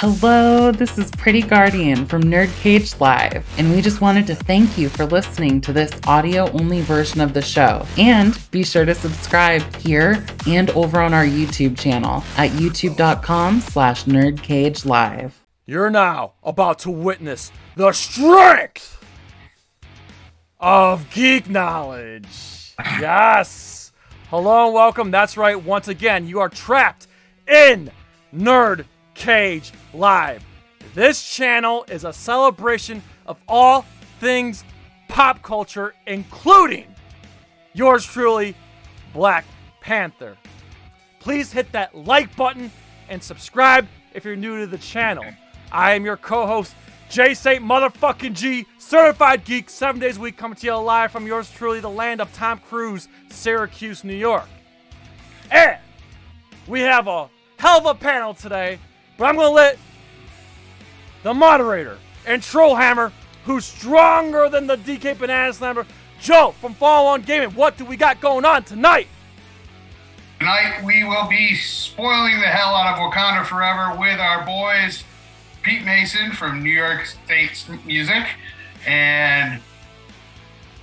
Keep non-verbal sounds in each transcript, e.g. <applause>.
Hello, this is Pretty Guardian from Nerd Cage Live, and we just wanted to thank you for listening to this audio only version of the show. And be sure to subscribe here and over on our YouTube channel at youtube.com slash nerdcagelive. You're now about to witness the strength of geek knowledge. <sighs> Yes. Hello and welcome. That's right. Once again, you are trapped in Nerd Cage Live. This channel is a celebration of all things pop culture, including yours truly, Black Panther. Please hit that like button and subscribe if you're new to the channel. I am your co-host, J St. Motherfucking G, certified geek, seven days a week, coming to you live from yours truly, the land of Tom Cruise, Syracuse, New York. And we have a hell of a panel today, but I'm gonna let the moderator and Trollhammer, who's stronger than the DK Banana Slammer, Joe from Fall On Gaming. What do we got going on tonight? Tonight we will be spoiling the hell out of Wakanda Forever with our boys Pete Mason from New York State Music and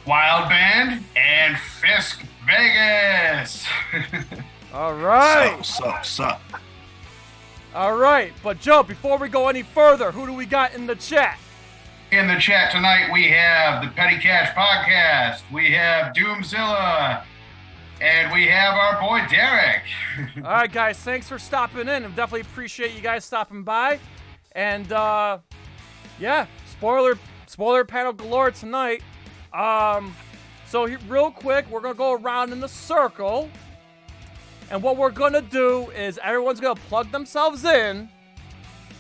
Wild Band and Fisk Vegas. <laughs> All right. Sup, sup, sup. All right, but Joe, before we go any further, who do we got in the chat? In the chat tonight we have the Petty Cash Podcast, we have Doomzilla, and we have our boy Derek. <laughs> All right, guys, thanks for stopping in. I definitely appreciate you guys stopping by. And uh yeah, spoiler spoiler panel galore tonight. Um so he- real quick, we're going to go around in the circle. And what we're to do is everyone's to plug themselves in.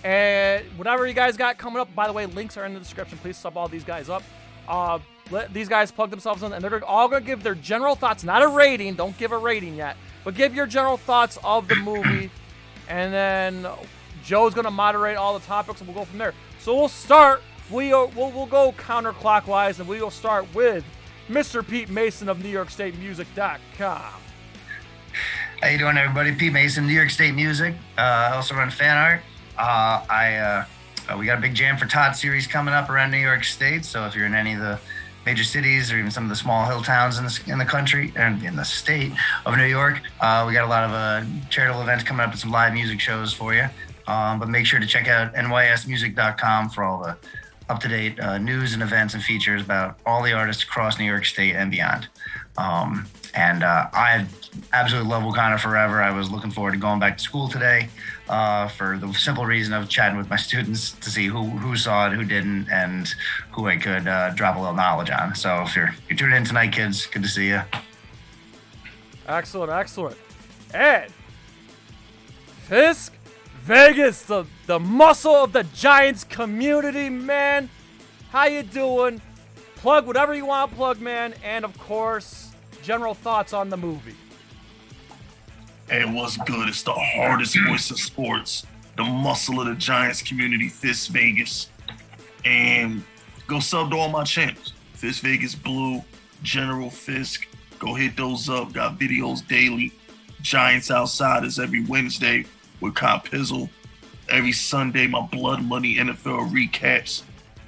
And whatever you guys got coming up, by the way, links are in the description. Please sub all these guys up. Uh, let these guys plug themselves in, and they're all to give their general thoughts, not a rating. Don't give a rating yet, but give your general thoughts of the movie. <coughs> and then Joe's to moderate all the topics, and we'll go from there. So we'll start. We are, we'll, we'll go counterclockwise, and we will start with Mr. Pete Mason of NewYorkStateMusic.com. How you doing, everybody? Pete Mason, New York State Music. Uh, I also run fan art. Uh, I uh, uh, we got a big Jam for Todd series coming up around New York State. So if you're in any of the major cities or even some of the small hill towns in the, in the country and in the state of New York, uh, we got a lot of uh, charitable events coming up and some live music shows for you. Um, but make sure to check out nysmusic.com for all the up-to-date uh, news and events and features about all the artists across New York State and beyond. Um, and uh, I absolutely love Wakanda Forever. I was looking forward to going back to school today uh, for the simple reason of chatting with my <laughs> students to see who who saw it, who didn't, and who I could uh, drop a little knowledge on. So if you're you're tuning in tonight, kids, good to see you. Excellent, excellent. Ed, Fisk Vegas, the, the muscle of the Giants community, man. How you doing? Plug whatever you want plug, man. And of course, general thoughts on the movie. Hey, what's good? It's the hardest voice of sports, the muscle of the Giants community, Fisk Vegas. And go sub to all my channels. Fisk Vegas Blue, General Fisk. Go hit those up. Got videos daily. Giants Outsiders every Wednesday with Kyle Pizzle. Every Sunday, my Blood Money NFL recaps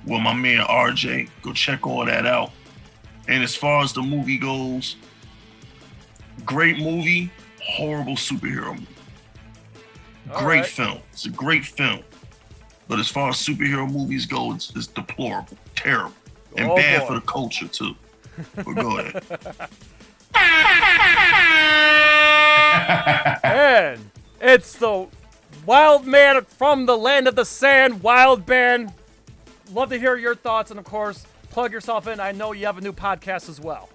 with my man RJ. Go check all that out. And as far as the movie goes, great movie, horrible superhero movie. All Great right. film. It's a great film. But as far as superhero movies go, it's, it's deplorable, terrible, and Oh, bad boy. for the culture too. But go ahead. <laughs> And it's the wild man from the land of the sand, Wild Ben. Love to hear your thoughts, and of course, plug yourself in. I know you have a new podcast as well.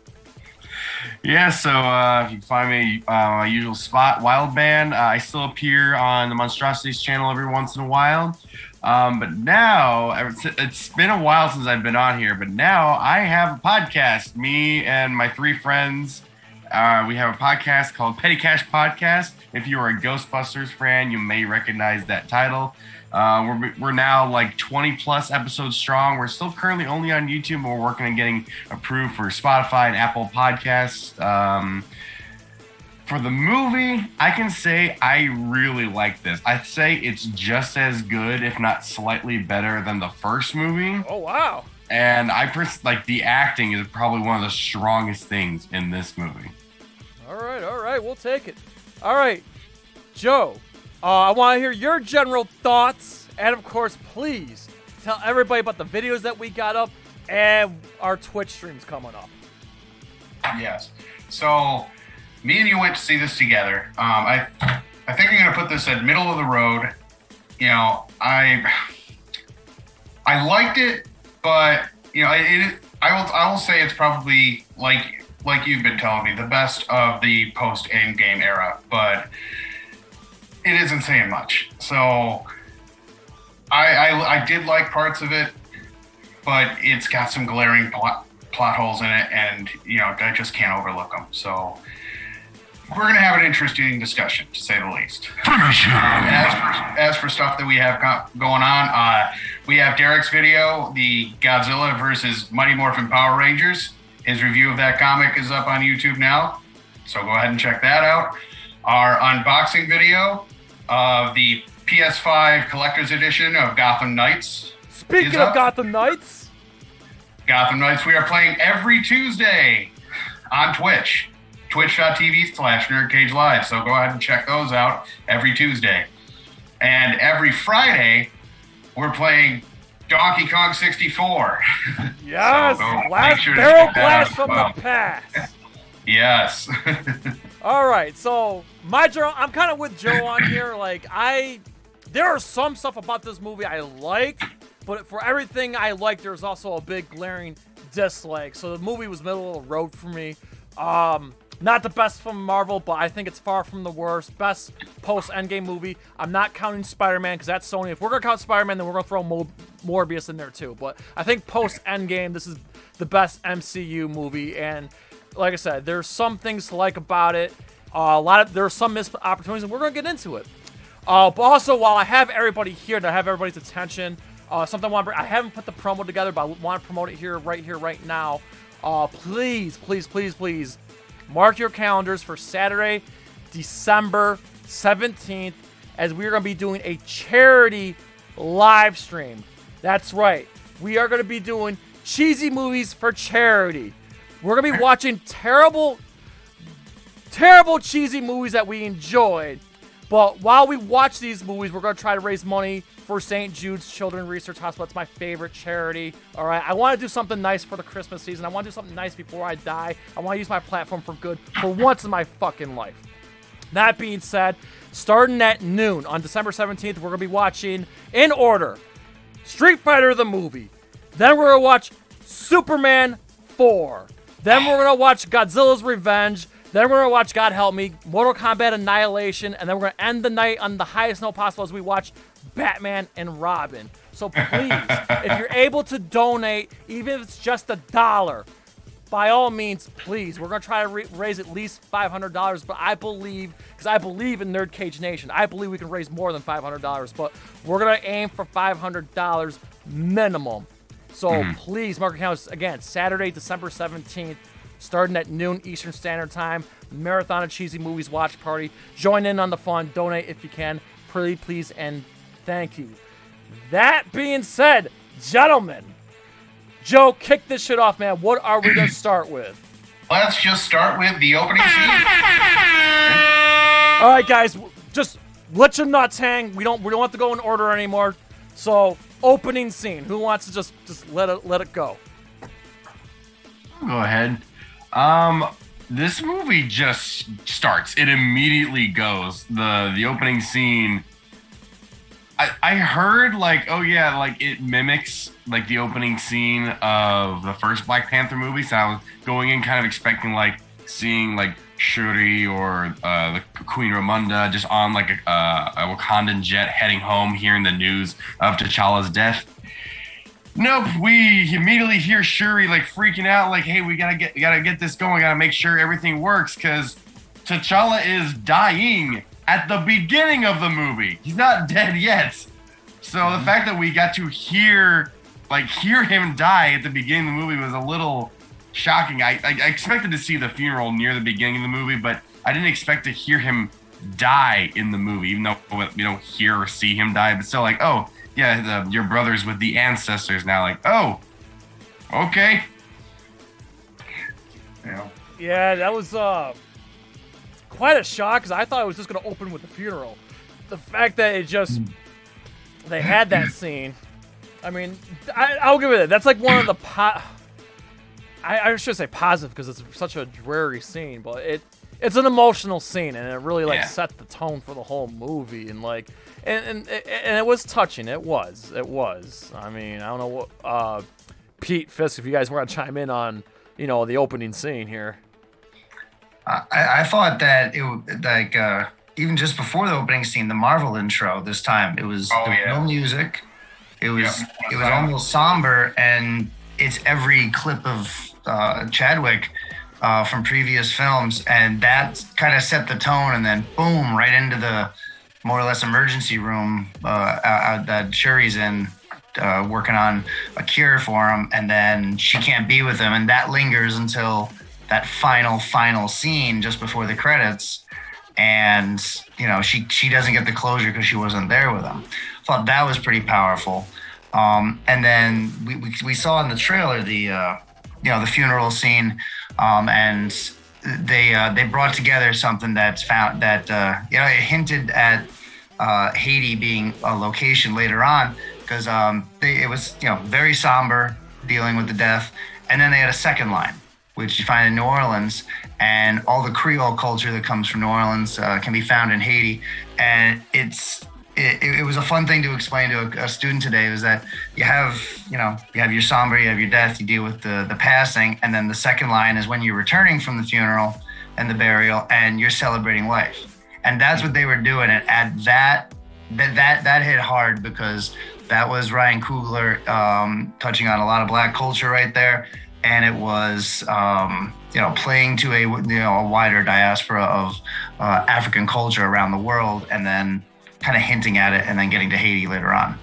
Yeah, so uh, you find me uh, my usual spot, Wild Band. Uh, I still appear on the Monstrosities channel every once in a while. Um, but now, it's been a while since I've been on here, but now I have a podcast. Me and my three friends, uh, we have a podcast called Petty Cash Podcast. If you are a Ghostbusters fan, you may recognize that title. Uh, we're, we're now like 20 plus episodes strong. We're still currently only on YouTube, but we're working on getting approved for Spotify and Apple Podcasts. Um, for the movie, I can say I really like this. I'd say it's just as good, if not slightly better, than the first movie. Oh wow. And I pers- like the acting is probably one of the strongest things in this movie. All right, all right, we'll take it. All right, Joe, uh, I want to hear your general thoughts, and of course, please tell everybody about the videos that we got up and our Twitch streams coming up. Yes. So, me and you went to see this together. Um, I, I think I'm gonna put this at middle of the road. You know, I, I liked it, but you know, it. I will. I will say it's probably like like you've been telling me the best of the post end game era, but it isn't saying much. So, I, I I did like parts of it, but it's got some glaring plot plot holes in it, and you know I just can't overlook them. So we're gonna have an interesting discussion, to say the least. Finish him. As for, as for stuff that we have going on, uh, we have Derek's video, the Godzilla versus Mighty Morphin Power Rangers. His review of that comic is up on YouTube now, so go ahead and check that out. Our unboxing video of the PS5 Collector's Edition of Gotham Knights. Speaking of. Gotham Knights, Gotham Knights, we are playing every Tuesday on Twitch. Twitch.tv slash Nerdcage Live. So go ahead and check those out every Tuesday. And every Friday, we're playing Donkey Kong 64. <laughs> yes, So last sure barrel blast from the past. <laughs> yes. <laughs> All right, so my Joe, I'm kind of with Joe on here. Like I, there are some stuff about this movie I like, but for everything I like, there's also a big glaring dislike. So the movie was middle of the road for me. Um, not the best from Marvel, but I think it's far from the worst. Best post Endgame movie. I'm not counting Spider-Man because that's Sony. If we're gonna count Spider-Man, then we're gonna throw Mo- Morbius in there too. But I think post Endgame, this is the best MCU movie, and like I said, there's some things to like about it. Uh, a lot of there are some missed opportunities, and we're gonna get into it. Uh, but also, while I have everybody here and I have everybody's attention, uh, something I want I haven't put the promo together, but I want to promote it here, right here, right now. Uh, please, please, please, please, mark your calendars for Saturday, December 17th, as we are to be doing a charity live stream. That's right. We are to be doing cheesy movies for charity. We're to be watching terrible, terrible cheesy movies that we enjoyed. But while we watch these movies, we're to try to raise money for St. Jude's Children's Research Hospital. It's my favorite charity. All right. I want to do something nice for the Christmas season. I want to do something nice before I die. I want to use my platform for good for once in my fucking life. That being said, starting at noon on December 17th, we're to be watching in order Street Fighter the movie. Then we're to watch Superman 4. Then we're to watch Godzilla's Revenge. Then we're to watch, God Help Me, Mortal Kombat Annihilation. And then we're to end the night on the highest note possible as we watch Batman and Robin. So please, if you're <laughs> able to donate, even if it's just a dollar, by all means, please. We're gonna try to re- raise at least five hundred dollars, but I believe, because I believe in Nerd Cage Nation, I believe we can raise more than five hundred dollars. But we're gonna aim for five hundred dollars minimum. So mm-hmm. please mark your calendars again. Saturday, December seventeenth, starting at noon Eastern Standard Time. Marathon of cheesy movies watch party. Join in on the fun. Donate if you can. Pretty please and thank you. That being said, gentlemen. Joe, kick this shit off, man. What are we gonna <clears throat> start with? Let's just start with the opening scene. All right, guys, just let your nuts hang. We don't we don't have to go in order anymore. So, opening scene. Who wants to just just let it let it go? Go ahead. Um, this movie just starts. It immediately goes. the The opening scene. I I heard like, oh yeah, like it mimics like the opening scene of the first Black Panther movie. So I was going in kind of expecting like seeing like Shuri or uh, the Queen Ramonda just on like a, uh, a Wakandan jet heading home, hearing the news of T'Challa's death. Nope, we immediately hear Shuri like freaking out, like, "Hey, we gotta get, gotta get this going. Gotta make sure everything works." Because T'Challa is dying at the beginning of the movie. He's not dead yet. So the fact that we got to hear, like, hear him die at the beginning of the movie was a little shocking. I, I, expected to see the funeral near the beginning of the movie, but I didn't expect to hear him die in the movie, even though we don't hear or see him die. But still, like, oh yeah, the, your brother's with the ancestors now. Like, oh, okay. Yeah. Yeah, that was uh quite a shock because I thought it was just gonna open with the funeral. The fact that it just they had that scene. I mean, I, I'll give it that. That's like one of the po- I, I should say positive because it's such a dreary scene, but it it's an emotional scene and it really like Yeah. set the tone for the whole movie and like and, and and it was touching. It was. It was. I mean, I don't know what uh Pete Fisk, if you guys want to chime in on you know the opening scene here. I, I thought that it would like uh, even just before the opening scene, the Marvel intro this time it was Oh, there was yeah. no music. It was Yeah. it was almost somber, and it's every clip of uh, Chadwick uh, from previous films, and that kind of set the tone. And then boom, right into the more or less emergency room uh, that Shuri's in. Uh, working on a cure for him, and then she can't be with him, and that lingers until that final final scene just before the credits and you know she she doesn't get the closure because she wasn't there with him thought that was pretty powerful um, and then we, we, we saw in the trailer the uh, you know the funeral scene um, and they uh, they brought together something that's found that uh, you know it hinted at uh, Haiti being a location later on because um, it was you know very somber dealing with the death and then they had a second line which you find in New Orleans, and all the Creole culture that comes from New Orleans uh, can be found in Haiti. And it's it, it was a fun thing to explain to a, a student today was that you have you know you have your somber, you have your death, you deal with the the passing, and then the second line is when you're returning from the funeral and the burial, and you're celebrating life. And that's what they were doing. And at that that that that hit hard because that was Ryan Coogler um, touching on a lot of black culture right there, and it was um, you know playing to a you know a wider diaspora of uh, African culture around the world, and then kind of hinting at it, and then getting to Haiti later on.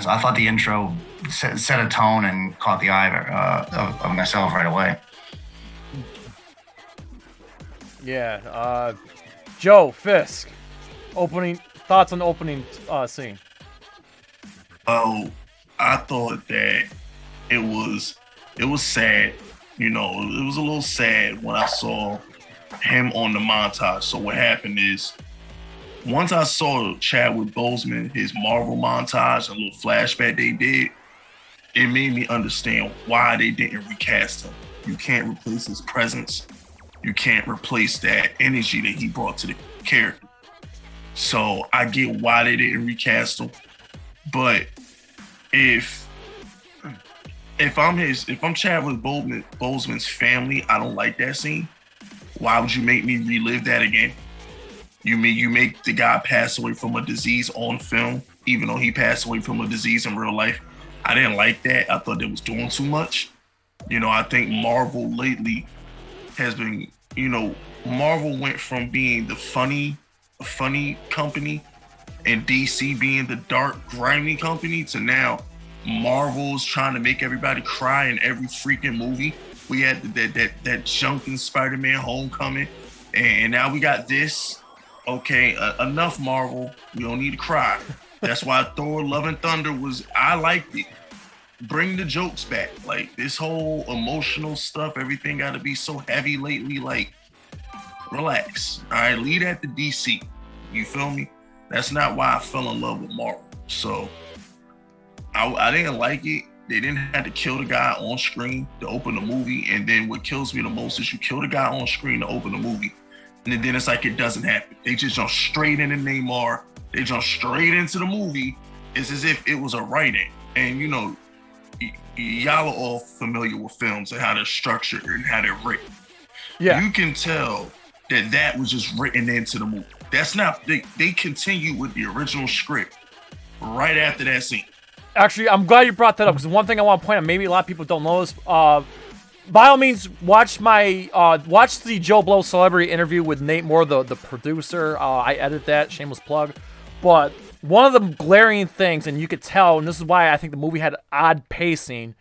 So I thought the intro set, set a tone and caught the eye uh, of, of myself right away. Yeah, uh, Joe Fisk, opening thoughts on the opening uh, scene. Oh, I thought that it was it was sad. You know, it was a little sad when I saw him on the montage. So what happened is once I saw Chadwick Boseman, his Marvel montage, a little flashback they did, it made me understand why they didn't recast him. You can't replace his presence. You can't replace that energy that he brought to the character. So I get why they didn't recast him. But if if I'm his if I'm Chadwick Boseman, Boseman's family, I don't like that scene. Why would you make me relive that again? You mean you make the guy pass away from a disease on film, even though he passed away from a disease in real life? I didn't like that. I thought they was doing too much. You know, I think Marvel lately has been, you know, Marvel went from being the funny, funny company and DC being the dark, grimy company to now Marvel's trying to make everybody cry in every freaking movie. We had that that that junk in Spider-Man Homecoming, and now we got this. Okay, uh, enough Marvel. We don't need to cry. That's why Thor: Love and Thunder was. I liked it. Bring the jokes back. Like this whole emotional stuff. Everything got to be so heavy lately. Like, relax. All right, lead at the DC. You feel me? That's not why I fell in love with Marvel. So I, I didn't like it. They didn't have to kill the guy on screen to open the movie. And then what kills me the most is you kill the guy on screen to open the movie. And then it's like it doesn't happen. They just jump straight into Namor. They jump straight into the movie. It's as if it was a writing. And you know, y- y'all are all familiar with films and how they're structured and how they're written Yeah, you can tell that that was just written into the movie. That's not they they continue with the original script right after that scene. actually, I'm glad you brought that up because one thing I want to point out, maybe a lot of people don't know this. Uh, by all means, watch my uh, watch the Joe Blow celebrity interview with Nate Moore, the the producer. Uh, I edit that, shameless plug. But one of the glaring things, and you could tell, and this is why I think the movie had odd pacing,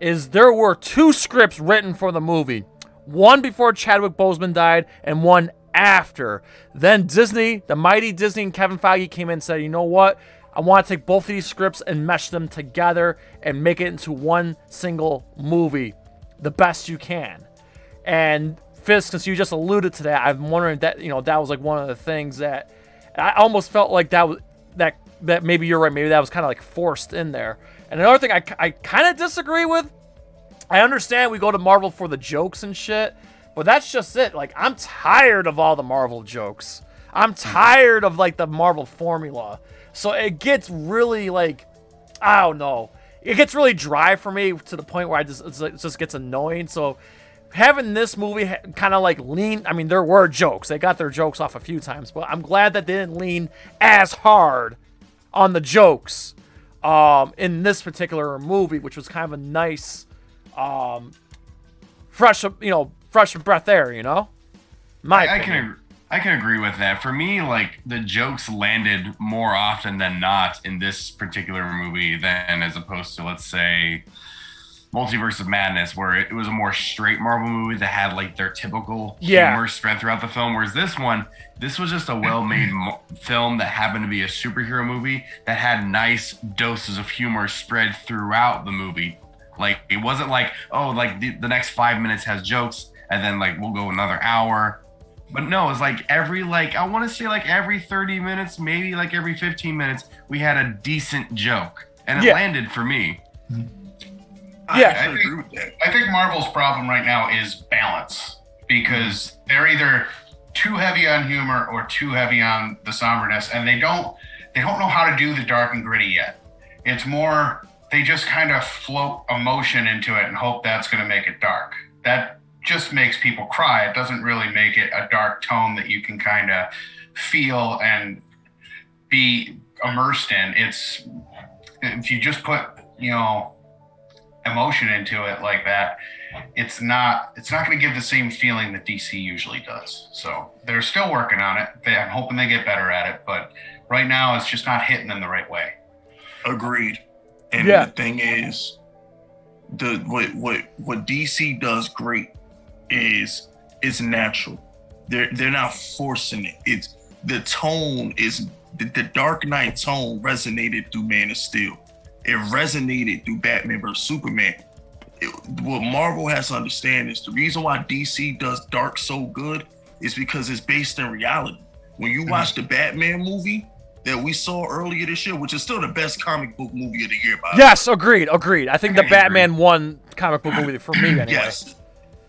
is there were two scripts written for the movie. One before Chadwick Boseman died, and one after. Then Disney, the mighty Disney and Kevin Feige came in and said, you know what? I want to take both of these scripts and mesh them together and make it into one single movie, the best you can. And Fisk, since you just alluded to that, I'm wondering that you know that was like one of the things that I almost felt like that was that that maybe you're right, maybe that was kind of like forced in there. And another thing I, I kind of disagree with. I understand we go to Marvel for the jokes and shit, but that's just it. Like I'm tired of all the Marvel jokes. I'm hmm. tired of like the Marvel formula. So it gets really like I don't know. It gets really dry for me to the point where I just it just gets annoying. So having this movie kind of like lean i mean there were jokes. They got their jokes off a few times but i'm glad that they didn't lean as hard on the jokes um, in this particular movie which was kind of a nice um, fresh you know fresh breath air you know? My I, I can I can agree with that. For me, like the jokes landed more often than not in this particular movie than as opposed to let's say Multiverse of Madness, where it, was a more straight Marvel movie that had like their typical Yeah. humor spread throughout the film. Whereas this one, this was just a well-made <clears throat> film that happened to be a superhero movie that had nice doses of humor spread throughout the movie. Like it wasn't like oh like the, the next five minutes has jokes and then like we'll go another hour. But no, it's like every like I want to say like every 30 minutes, maybe like every 15 minutes, we had a decent joke. And it Yeah. landed for me. Yeah. actually agree with that. I think Marvel's problem right now is balance because they're either too heavy on humor or too heavy on the somberness, and they don't they don't know how to do the dark and gritty yet. It's more they just kind of float emotion into it and hope that's going to make it dark. That just makes people cry. It doesn't really make it a dark tone that you can kind of feel and be immersed in. It's if you just put you know emotion into it like that, it's not it's not going to give the same feeling that DC usually does. So they're still working on it. They, I'm hoping they get better at it, but right now it's just not hitting them the right way. Agreed. And Yeah. the thing is, the what what what DC does great is is natural. They're they're not forcing it. It's the tone is the, the Dark Knight tone resonated through Man of Steel. It resonated through Batman vs Superman. It- what Marvel has to understand is the reason why DC does dark so good is because it's based in reality. When you mm-hmm. watch the Batman movie, that we saw earlier this year, which is still the best comic book movie of the year. By the way. yes agreed agreed i think the I agree. batman one comic book movie for me <clears throat> anyway Yes,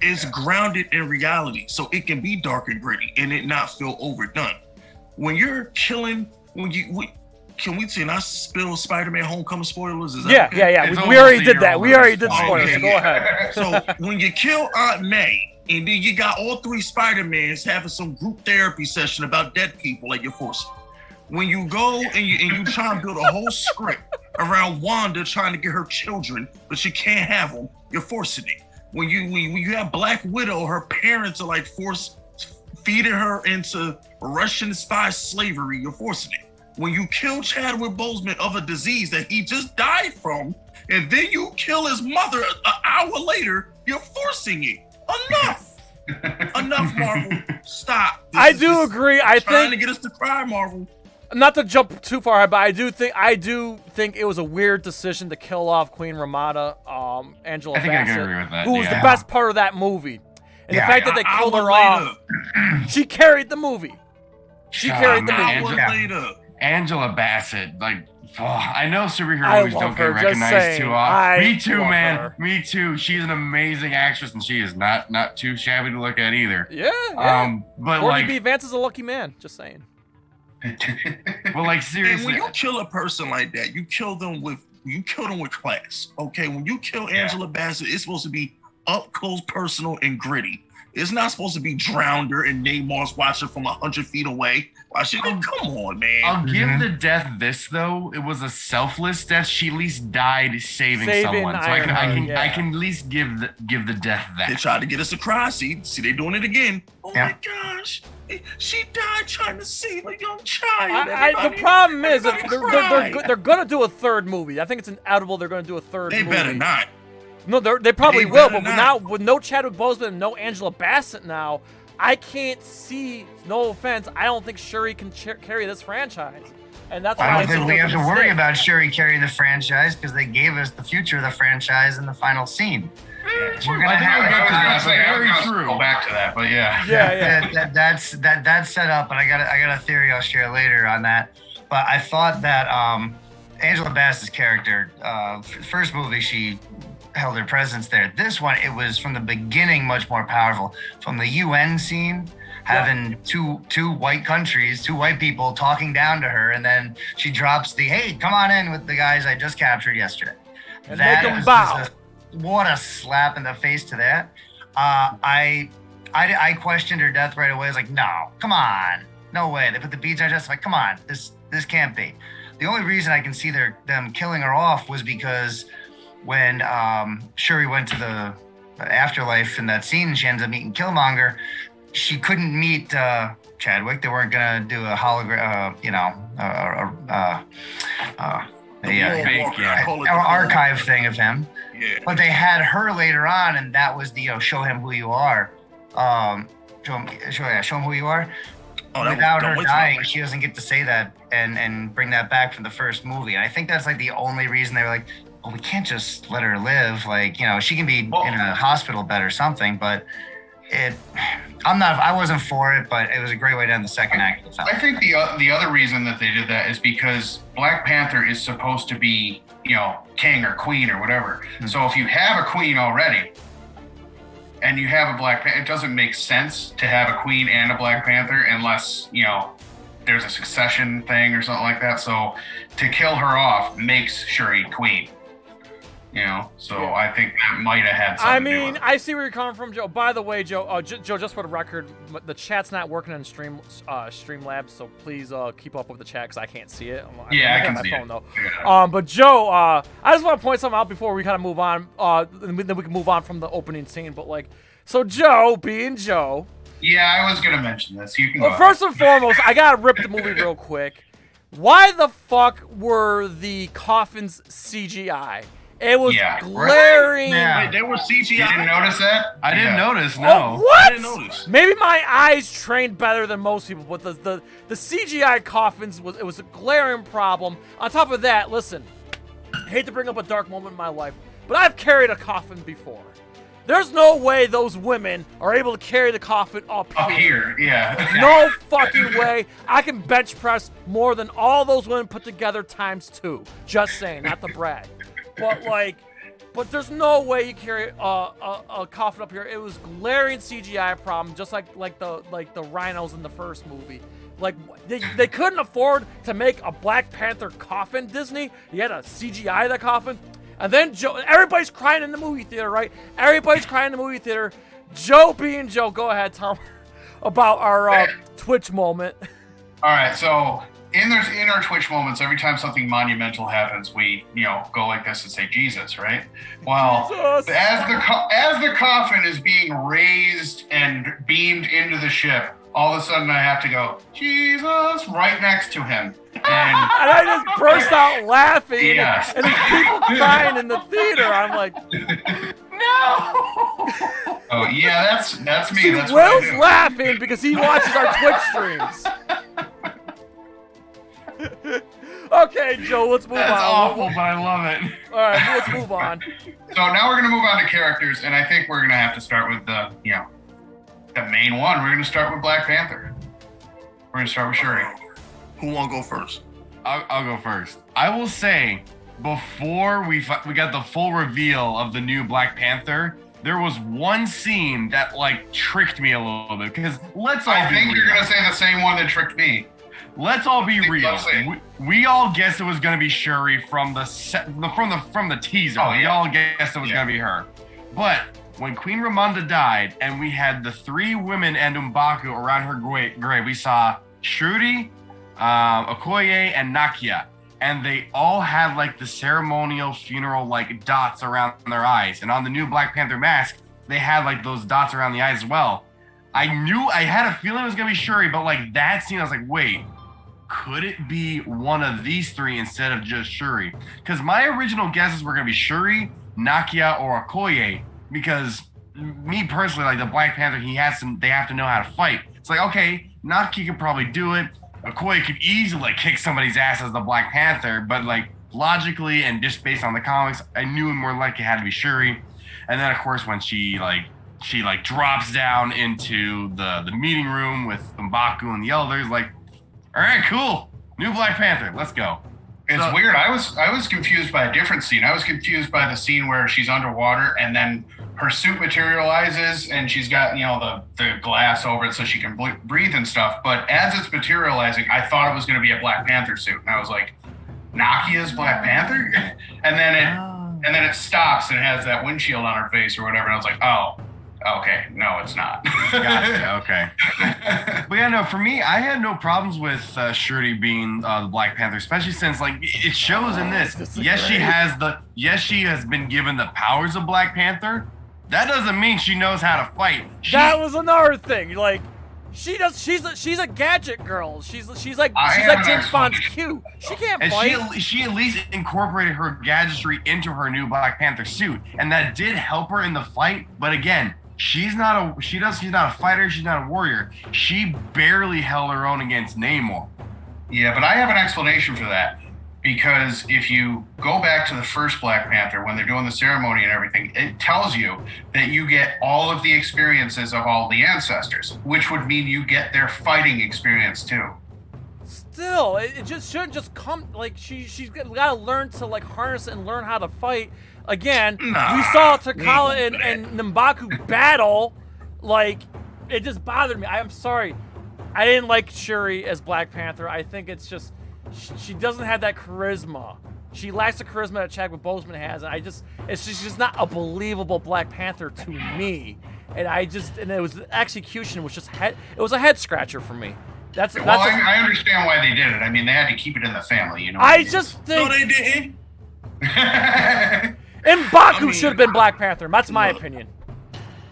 it's grounded in reality, so it can be dark and gritty and it not feel overdone. When you're killing, when you we, can we can I spill Spider-Man Homecoming spoilers? Is that yeah okay? yeah yeah It's we, we already did that we already did point. spoilers so go ahead So when you kill Aunt May, and then you got all three Spider-Mans having some group therapy session about dead people like you're forcing. When you go and you and you try and build a whole script around Wanda trying to get her children, but she can't have them, you're forcing it. When you when, when you have Black Widow, her parents are like force feeding her into Russian spy slavery, you're forcing it. When you kill Chadwick Boseman of a disease that he just died from, and then you kill his mother an hour later, you're forcing it. Enough. <laughs> Enough, Marvel. Stop. This i do just agree i Trying think trying to get us to cry, Marvel. Not to jump too far ahead, but I do think I do think it was a weird decision to kill off Queen Ramonda, um, Angela I think I Bassett, agree with that, who was yeah. the best part of that movie. And Yeah, the fact that they An killed her off, <laughs> <laughs> she carried the movie. She Shut carried the movie. Angela. Angela Bassett, like, oh, I know superhero I movies don't get recognized too I often. Me too, man. her. Me too. She's an amazing actress, and she is not not too shabby to look at either. Yeah, yeah. Um, but Courtney like, B. Vance is a lucky man. Just saying. <laughs> but like And seriously, when you kill a person like that, you kill them with you kill them with class. Okay, when you kill Yeah. Angela Bassett, it's supposed to be up close, personal, and gritty. It's not supposed to be drowned her and Namor's watching from a hundred feet away. Watching, oh, come on, man. I'll give Mhm. the death this though. It was a selfless death. She at least died saving, Saving someone. So I can, I can, yeah. I can at least give the give the death They that. tried to get us to cry. See, see, they doing it again. Oh Yeah. my gosh, she died trying to save a young child. I, I, the problem is that everybody they're, they're, they're, go- they're gonna do a third movie. I think it's inevitable they're gonna do a third They movie. better not. No, they're, they probably They will, but not. now with no Chadwick Boseman and no Angela Bassett now, I can't see. No offense, I don't think Shuri can ch- carry this franchise, and that's why I I don't think we have to gonna worry stay. about Shuri carrying the franchise because they gave us the future of the franchise in the final scene. We're gonna I think have we'll get to that, say, but I was very true. Go back to that, but yeah. Yeah, yeah. that, that, that's that that's set up, but I got a, I got a theory I'll share later on that. But I thought that um, Angela Bassett's character, uh, first movie she held her presence there. This one, it was from the beginning much more powerful. From the UN scene, having two two white countries, two white people talking down to her, and then she drops the "Hey, come on in" with the guys I just captured yesterday. And That make 'em was bow. Just a- what a slap in the face to that. Uh, I, I I questioned her death right away. I was like, no, come on, no way. They put the beads on her chest. Like, come on, this this can't be. The only reason I can see their them killing her off was because when um, Shuri went to the afterlife in that scene, she ends up meeting Killmonger. She couldn't meet uh, Chadwick. They weren't gonna do a hologram, uh, you know, uh, uh, uh, uh, a, uh, Fake, yeah. I call it ar- the- archive thing of him Yeah. but they had her later on, and that was the show him who you are. Um, show him, show, yeah, show him who you are. Oh, was- Without her I dying, she doesn't get to say that and and bring that back from the first movie. And I think that's like the only reason they were like, well, we can't just let her live. Like you know, she can be Well- in a hospital bed or something. But it, I'm not. I wasn't for it, but it was a great way to end the second act of the film. I think the uh, the other reason that they did that is because Black Panther is supposed to be, you know, king or queen or whatever. Hmm. So if you have a queen already, and you have a Black Panther, it doesn't make sense to have a queen and a Black Panther unless you know there's a succession thing or something like that. So to kill her off makes Shuri queen. You know, so Yeah. I think that might have had something I to do mean, with it. I see where you're coming from, Joe. By the way, Joe, uh, J- Joe, just for the record, the chat's not working on Stream uh, Streamlabs, so please uh, keep up with the chat because I can't see it. I'm, I'm Yeah, I looking can see phone it. though. Yeah. Um, but Joe, uh, I just want to point something out before we kind of move on. Uh, then we, then we can move on from the opening scene. But like, so Joe, being Joe, yeah, I was gonna mention this. You can well, first and foremost, I gotta rip the movie real quick. Why the fuck were the coffins CGI? It was Yeah. glaring. Yeah. Wait, they were You didn't notice that? I didn't Yeah. notice. Oh, No. what? I didn't notice. Maybe my eyes trained better than most people, but the, the the CGI coffins was it was a glaring problem. On top of that, listen, hate to bring up a dark moment in my life, but I've carried a coffin before. There's no way those women are able to carry the coffin up Up here, yeah. <laughs> No fucking way. I can bench press more than all those women put together times two. Just saying, not the brag. But like, but there's no way you carry a, a, a coffin up here. It was glaring CGI problem, just like like the like the rhinos in the first movie. Like they, they couldn't afford to make a Black Panther coffin. Disney, you had to CGI the coffin, and then Joe. Everybody's crying in the movie theater, right? Everybody's crying in the movie theater. Joe being Joe, go ahead, Tom, <laughs> about our uh, <laughs> Twitch moment. All right, so in there's in our Twitch moments, every time something monumental happens, we you know go like this and say Jesus, right? Well, Jesus. as the co- as the coffin is being raised and beamed into the ship, all of a sudden I have to go Jesus right next to him, and <laughs> And I just burst out laughing, Yes. and there's people crying in the theater. I'm like, no. oh yeah, that's that's me. see, That's what I Will's do. laughing because he watches our Twitch streams. <laughs> okay, Joe, let's move That's on. awful, but I love it. All right, let's move on. <laughs> So now we're gonna move on to characters, and I think we're gonna have to start with the you know the main one. We're gonna start with Black Panther. We're gonna start with Shuri. Who want to go first? I'll, I'll go first. I will say, before we fi- we got the full reveal of the new Black Panther, there was one scene that like tricked me a little bit. Because let's I think you're gonna say the same one that tricked me. Let's all be real. We, we all guessed it was gonna be Shuri from the set, from the from the teaser. Oh, We yeah. all guessed it was Yeah. gonna be her. But when Queen Ramonda died, and we had the three women and Mbaku around her gra- grave, we saw Shuri, um, Okoye, and Nakia, and they all had like the ceremonial funeral like dots around their eyes. And on the new Black Panther mask, they had like those dots around the eyes as well. I knew I had a feeling it was gonna be Shuri, but like that scene, I was like, wait, could it be one of these three instead of just Shuri? Because my original guesses were gonna be Shuri, Nakia, or Okoye, because me personally, like the Black Panther, he has to. They have to know how to fight. It's like okay, Naki could probably do it. Okoye could easily like kick somebody's ass as the Black Panther, but like logically and just based on the comics, I knew it more likely had to be Shuri. And then of course when she like she like drops down into the the meeting room with Mbaku and the elders, like, all right, cool, new Black Panther, let's go. It's So- weird. I was I was confused by a different scene. I was confused by the scene where she's underwater and then her suit materializes and she's got you know the the glass over it so she can ble- breathe and stuff. But as it's materializing, I thought it was going to be a Black Panther suit, and I was like, Nakia's Black Panther, <laughs> and then it ah. and then it stops and it has that windshield on her face or whatever. And I was like, oh, okay, no, it's not. Gotcha. <laughs> Okay. But yeah, no, for me, I had no problems with uh, Shuri being uh, the Black Panther, especially since like it shows in this. Yes, she has the yes, she has been given the powers of Black Panther. That doesn't mean she knows how to fight. She, That was another thing. Like, she does. She's a, she's a gadget girl. She's she's like I she's like an James Bond's. Q. She can't and fight. she she at least incorporated her gadgetry into her new Black Panther suit, and that did help her in the fight. But again, she's not a she does she's not a fighter. She's not a warrior. She barely held her own against Namor. Yeah, but I have an explanation for that. Because if you go back to the first Black Panther, when they're doing the ceremony and everything, it tells you that you get all of the experiences of all the ancestors, which would mean you get their fighting experience too. Still, it, it just shouldn't just come. Like she she's got to learn to like harness and learn how to fight. Again, Nah, we saw we T'Challa and, gonna and Nambaku <laughs> battle. Like, it just bothered me. I, I'm sorry. I didn't like Shuri as Black Panther. I think it's just she, she doesn't have that charisma. She lacks the charisma that Chadwick Boseman has, and I just it's just, just not a believable Black Panther to me. And I just and it was the execution was just head it was a head scratcher for me. That's Well, that's. I, a- I understand why they did it. I mean, they had to keep it in the family, you know. I just think No, they didn't. <laughs> and Baku I mean- should have been Black uh, Panther. That's my Look. opinion.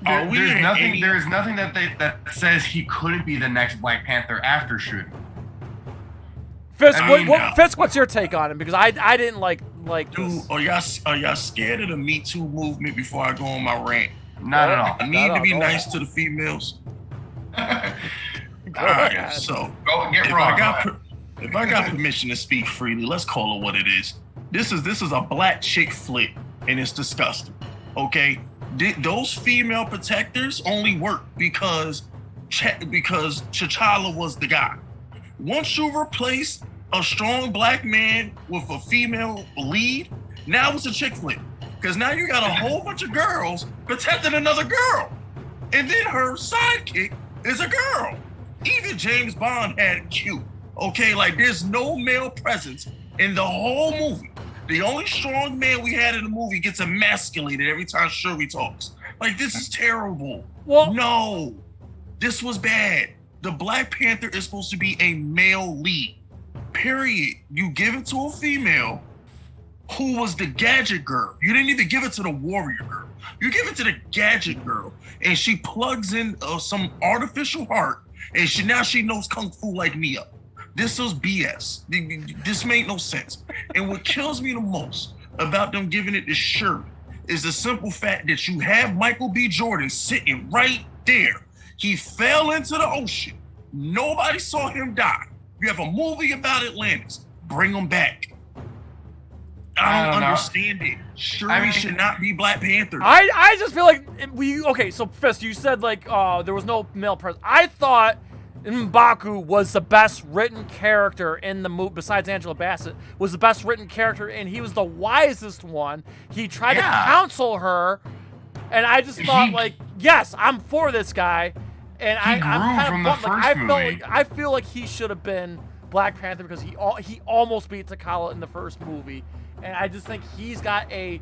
There- there's nothing. any- There's nothing that they that says he couldn't be the next Black Panther after Shuri. Fisk, I mean, what, now- Fisk, what's your take on it? Because I I didn't like like Dude, this. are y'all are y'all scared of the Me Too movement before I go on my rant? Not at all. I need No, to be nice go to the females. <laughs> Go All right, ahead. so Go get if wrong. I got per- if I got permission to speak freely, let's call it what it is. This is this is a black chick flick, and it's disgusting. Okay, Th- those female protectors only work because Ch- because T'Challa was the guy. Once you replace a strong black man with a female lead, now it's a chick flick. Because now you got a whole <laughs> bunch of girls protecting another girl, and then her sidekick is a girl. Even James Bond had Q. Okay, like there's no male presence in the whole movie. The only strong man we had in the movie gets emasculated every time Shuri talks. Like this is terrible. Well, No, this was bad. The Black Panther is supposed to be a male lead. Period. You give it to a female who was the gadget girl. You didn't even give it to the warrior girl. You give it to the gadget girl, and she plugs in uh, some artificial heart, and she now she knows kung fu like Mia. This was BS. This made no sense. And what kills me the most about them giving it to Shuri is the simple fact that you have Michael B. Jordan sitting right there. He fell into the ocean. Nobody saw him die. You have a movie about Atlantis. Bring him back. I I don't, don't know. understand it. Shuri I mean- should not be Black Panther. I I just feel like we okay. So Fisk, you said like uh there was no male presence. I thought Mbaku was the best written character in the movie besides Angela Bassett was the best written character and he was the wisest one. He tried Yeah. to counsel her, and I just thought He- like yes, I'm for this guy. And I, I'm kind from of bummed. Like, I felt like I feel like he should have been Black Panther because he al- he almost beat T'Challa in the first movie, and I just think he's got a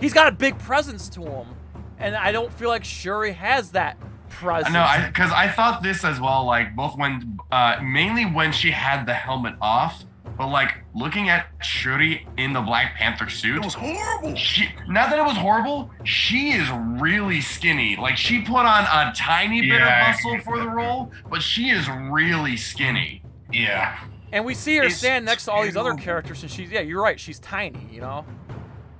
he's got a big presence to him, and I don't feel like Shuri has that presence. No, I because I thought this as well. Like both when, uh, mainly when she had the helmet off, but like looking at Shuri in the Black Panther suit, it was horrible. she not that it was horrible. She is really skinny. Like she put on a tiny bit Yeah, of muscle for the role, but she is really skinny. yeah. and we see her It's stand next to all these other characters, and she's yeah, you're right, she's tiny, you know.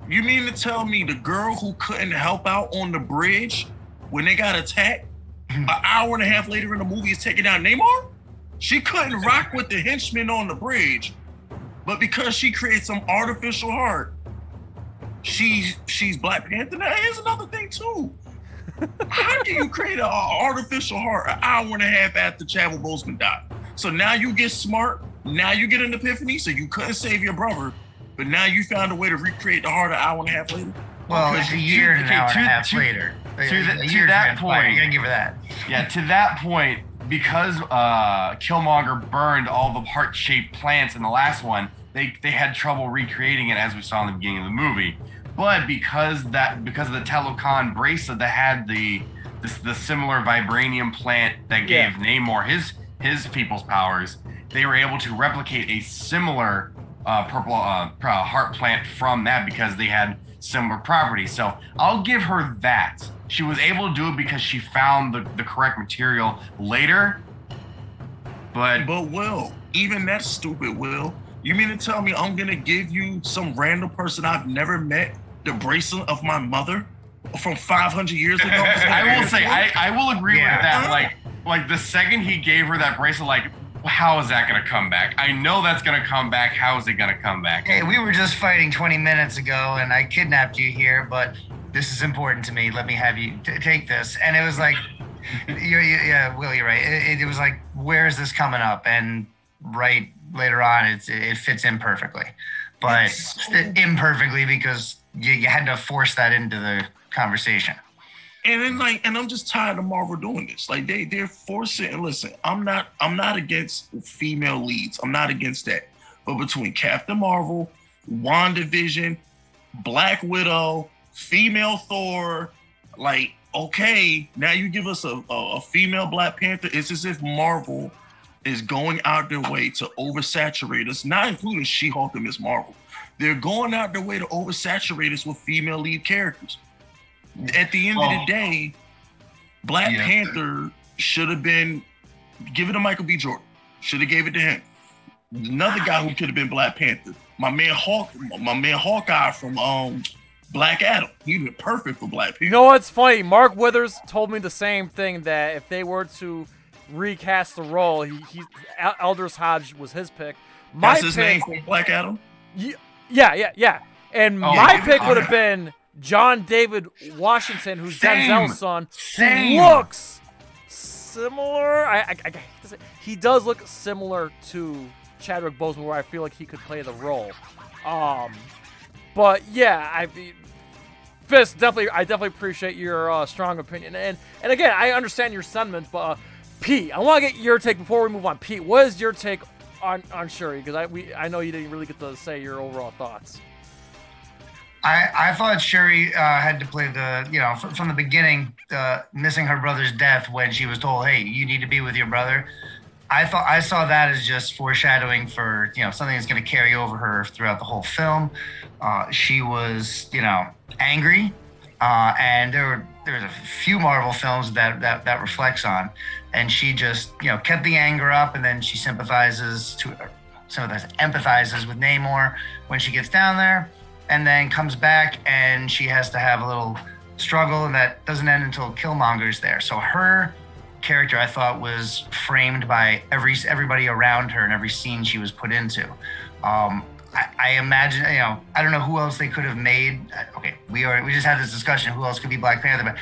You mean to tell me the girl who couldn't help out on the bridge when they got attacked, an hour and a half later in the movie is taking down Namor. She couldn't rock with the henchmen on the bridge, but because she creates some artificial heart, she's she's Black Panther. Now here's another thing too. How do you create an artificial heart an hour and a half after Chadwick Boseman died? So now you get smart. Now you get an epiphany. So you couldn't save your brother, but now you found a way to recreate the heart an hour and a half later. Well, it's a year and an hour and a half to- later. To the- to that point- you gotta give her that. Yeah, to that point, because uh, Killmonger burned all the heart-shaped plants in the last one, they they had trouble recreating it as we saw in the beginning of the movie. But because that because of the Talokan bracelet that had the the, the similar vibranium plant that gave Yeah. Namor his his people's powers, they were able to replicate a similar uh, purple uh, heart plant from that because they had similar property. So I'll give her that. She was able to do it because she found the, the correct material later. But But Will, even that stupid, Will. You mean to tell me I'm gonna give you some random person I've never met the bracelet of my mother from 500 years ago? <laughs> I will say I, I will agree Yeah. with that. Like like the second he gave her that bracelet, like how is that gonna come back? I know that's gonna come back. How is it gonna come back? Hey, we were just fighting 20 minutes ago, and I kidnapped you here, but this is important to me. Let me have you t- take this. And it was like, <laughs> you yeah, Will, you're right. It, it was like, where is this coming up? And right later on, it's, it fits in perfectly, but st- imperfectly because you, you had to force that into the conversation. And then like, and I'm just tired of Marvel doing this. Like they they're forcing. And listen, I'm not I'm not against female leads. I'm not against that. But between Captain Marvel, WandaVision, Black Widow, female Thor, like okay, now you give us a, a, a female Black Panther. It's as if Marvel is going out their way to oversaturate us, not including She-Hulk and Miss Marvel. They're going out their way to oversaturate us with female lead characters. At the end of Oh. the day, Black Yeah. Panther should have been give it to Michael B. Jordan. Should have gave it to him. Another guy who could have been Black Panther. My man Hawk, my man Hawkeye from um Black Adam. He'd been perfect for Black Panther. You know what's funny? Mark Withers told me the same thing that if they were to recast the role, he, he Aldis Hodge was his pick. My That's his pick, name from Black Adam. Ye- Yeah, yeah, yeah. And Oh, my yeah. pick would have been John David Washington, who's Same. Denzel's son, Same. looks similar. I, I, I he does look similar to Chadwick Boseman, where I feel like he could play the role. Um, but yeah, I mean, Fisk definitely. I definitely appreciate your uh, strong opinion, and and again, I understand your sentiments. But uh, Pete, I want to get your take before we move on. Pete, what is your take on on Shuri? Because I we I know you didn't really get to say your overall thoughts. I, I thought Shuri uh, had to play the, you know, fr- from the beginning, uh, missing her brother's death when she was told, hey, you need to be with your brother. I thought I saw that as just foreshadowing for, you know, something that's going to carry over her throughout the whole film. Uh, she was, you know, angry, uh, and there were there's a few Marvel films that, that that reflects on, and she just, you know, kept the anger up, and then she sympathizes to, sympathizes, empathizes with Namor when she gets down there and then comes back and she has to have a little struggle and that doesn't end until Killmonger's there. So her character I thought was framed by every everybody around her and every scene she was put into. Um, I, I imagine you know I don't know who else they could have made. Okay, we are we just had this discussion who else could be Black Panther, but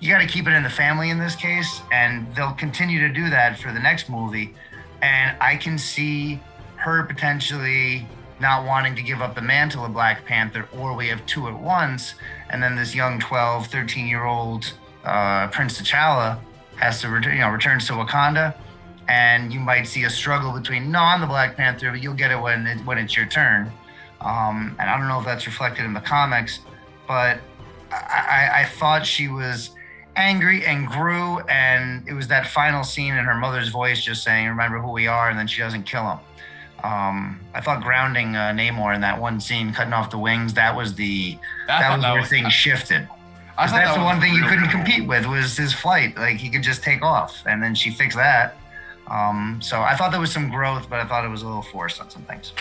you got to keep it in the family in this case, and they'll continue to do that for the next movie. And I can see her potentially not wanting to give up the mantle of Black Panther, or we have two at once, and then this young 12, 13 year old uh, Prince T'Challa has to return, you know, returns to Wakanda, and you might see a struggle between no, I'm the Black Panther, but you'll get it when it, when it's your turn. Um, and I don't know if that's reflected in the comics, but I, I, I thought she was angry and grew, and it was that final scene in her mother's voice just saying, "Remember who we are," and then she doesn't kill him. Um, I thought grounding uh, Namor in that one scene, cutting off the wings, that was the I that was that where was- things shifted. I 'Cause thought that's that the one thing you couldn't cool. compete with was his flight. Like he could just take off, and then she fixed that. Um, so I thought there was some growth, but I thought it was a little forced on some things.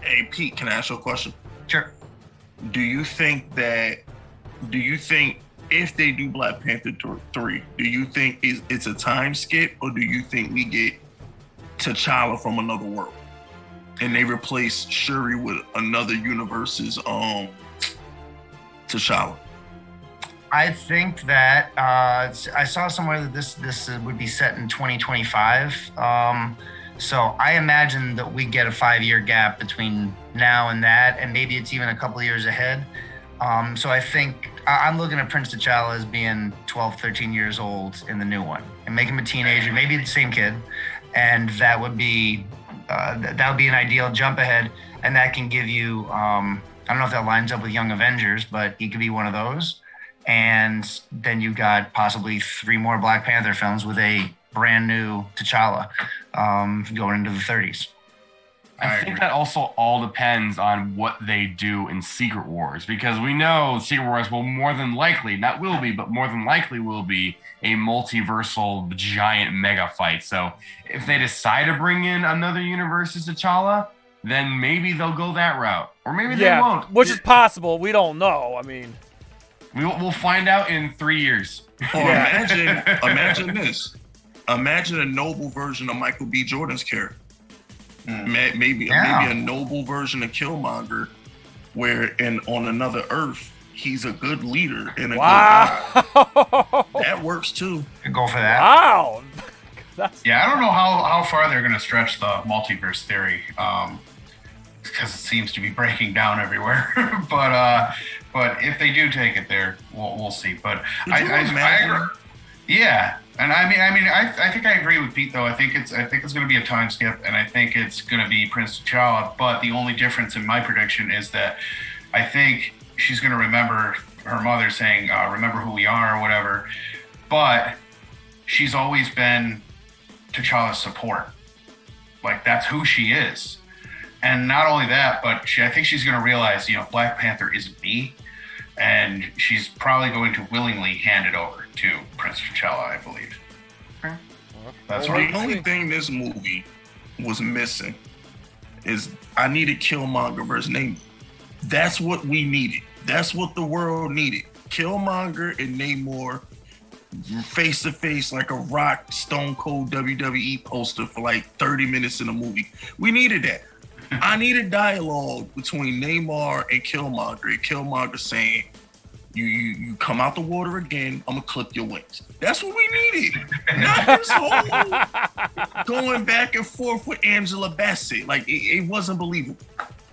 Hey Pete, can I ask you a question? Sure. do you think that? Do you think if they do Black Panther three, do you think it's, it's a time skip, or do you think we get T'Challa from another world, and they replace Shuri with another universe's um T'Challa? I think that uh, I saw somewhere that this this would be set in 2025. Um, so I imagine that we get a five year gap between now and that, and maybe it's even a couple years ahead. Um, so I think I'm looking at Prince T'Challa as being 12, 13 years old in the new one, and make him a teenager, maybe the same kid, and that would be uh, th- that would be an ideal jump ahead, and that can give you. Um, I don't know if that lines up with Young Avengers, but he could be one of those. And then you've got possibly three more Black Panther films with a brand new T'Challa um, going into the 30s. I, I think that also all depends on what they do in Secret Wars because we know Secret Wars will more than likely, not will be, but more than likely will be a multiversal giant mega fight. So if they decide to bring in another universe as T'Challa, then maybe they'll go that route, or maybe they won't. which is possible. We don't know. I mean, we'll, we'll find out in three years. Or Yeah. <laughs> imagine, imagine this. Imagine a noble version of Michael B. Jordan's character. Ma- Maybe, Yeah. maybe a noble version of Killmonger, where in on another Earth he's a good leader and a wow, good guy. That works too. Could go for that. wow. <laughs> That's Yeah, I don't know how, how far they're going to stretch the multiverse theory, um, because it seems to be breaking down everywhere. <laughs> but uh, but if they do take it there, we'll, we'll see. But I, I, I imagine? agree. Yeah, and I mean, I mean, I, I think I agree with Pete though. I think it's I think it's going to be a time skip, and I think it's going to be Prince T'Challa. But the only difference in my prediction is that I think she's going to remember her mother saying, uh, "Remember who we are" or whatever. But she's always been T'Challa's support. Like that's who she is. And not only that, but she, I think she's going to realize, you know, Black Panther isn't me, and she's probably going to willingly hand it over to Prince T'Challa, I believe. That's Well, right. The only thing this movie was missing is I needed Killmonger versus Namor. That's what we needed. That's what the world needed. Killmonger and Namor face to face like a rock stone cold WWE poster for like 30 minutes in a movie. We needed that. <laughs> I needed dialogue between Namor and Killmonger. And Killmonger saying, you, you you come out the water again, I'm gonna clip your wings. That's what we needed. Not this whole going back and forth with Angela Bassett. Like it, it wasn't believable.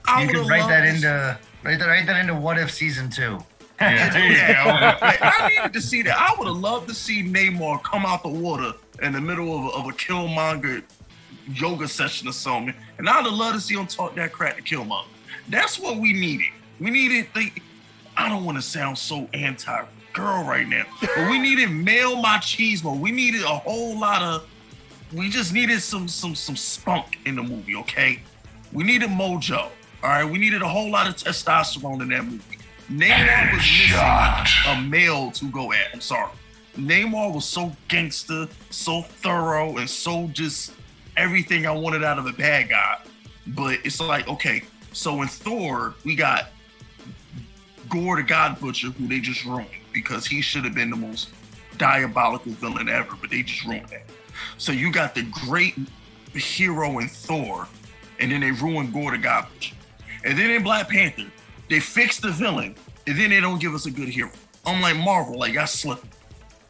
I You could write that to into write that, write that into What If season two. <laughs> <laughs> Yeah, Yeah. I needed to see that. I would have loved to see Namor come out the water in the middle of a, of a Killmonger yoga session or something, and I'd have loved to see him talk that crap to Killmonger. That's what we needed. We needed the. I don't want to sound so anti girl right now, but we needed male machismo. We needed a whole lot of. We just needed some some some spunk in the movie. Okay, we needed mojo. All right, we needed a whole lot of testosterone in that movie. Namor was missing a male to go at. I'm sorry. Namor was so gangster, so thorough, and so just everything I wanted out of a bad guy. But it's like, okay, so in Thor, we got Gorr the God Butcher, who they just ruined because he should have been the most diabolical villain ever, but they just ruined that. So you got the great hero in Thor, and then they ruined Gorr the God Butcher. And then in Black Panther, they fix the villain, and then they don't give us a good hero. I'm like Marvel, like y'all slipping.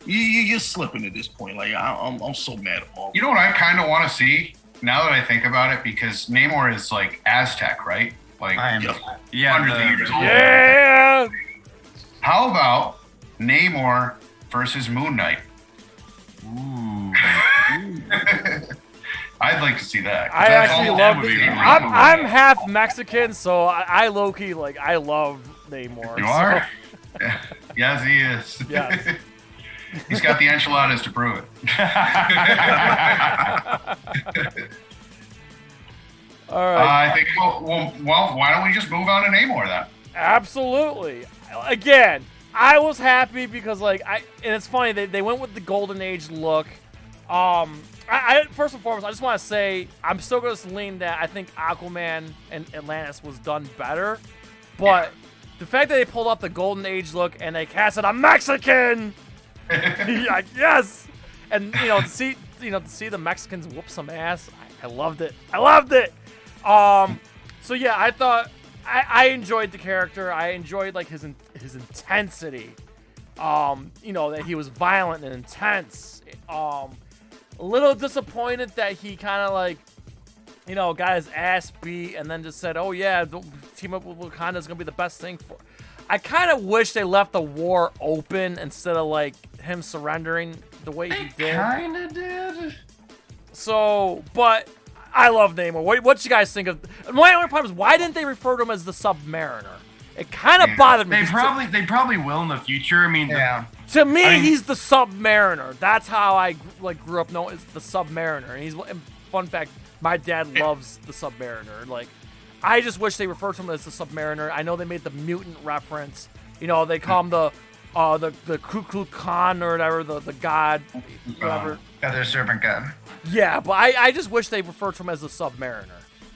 You, you, you're slipping at this point. Like I, I'm, I'm so mad at Marvel. You know what I kind of want to see now that I think about it, because Namor is like Aztec, right? Like I am. Yeah. Yeah, hundreds of years old. yeah. How about Namor versus Moon Knight? Ooh. <laughs> I'd like to see that. I that's actually all- love. that would be The, I'm. I'm half Mexican, so I, I low key like I love Namor. You so- are? <laughs> <laughs> Yes, he is. Yes. He's got the enchiladas to prove it. All Uh. I think. Well, well, well, why don't we just move on to Namor then? Absolutely. Again, I was happy because like I and it's funny they, they went with the golden age look. Um I, I first and foremost I just want to say I'm still gonna lean that I think Aquaman and Atlantis was done better. But the fact that they pulled off the golden age look and they casted a Mexican. <laughs> yeah, yes, and you know to see you know to see the Mexicans whoop some ass, I, I loved it. I loved it. Um, so yeah, I thought I, I enjoyed the character. I enjoyed like his in, his intensity. Um, you know that he was violent and intense. Um, a little disappointed that he kind of like you know, got his ass beat and then just said, "Oh yeah, the team up with Wakanda is gonna be the best thing for." I kind of wish they left the war open instead of like him surrendering the way he did. Kinda did. So, but I love Namor. What, what you guys think of? My only problem is why didn't they refer to him as the Submariner? It kind of Yeah, bothered me. They 'cause probably they probably will in the future. I mean, Yeah. To, to me, I mean- he's the Submariner. That's how I like grew up knowing as the Submariner. And he's and fun fact, my dad loves the Submariner. Like, I just wish they referred to him as the Submariner. I know they made the mutant reference. You know, they call him the uh the the K'uk'ulkan or whatever, the the god, whatever. Other serpent god. Yeah, but I, I just wish they referred to him as the Submariner.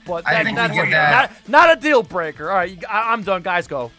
But I that, think that's we get that. not, not a deal breaker. All right, I, I'm done. Guys, go.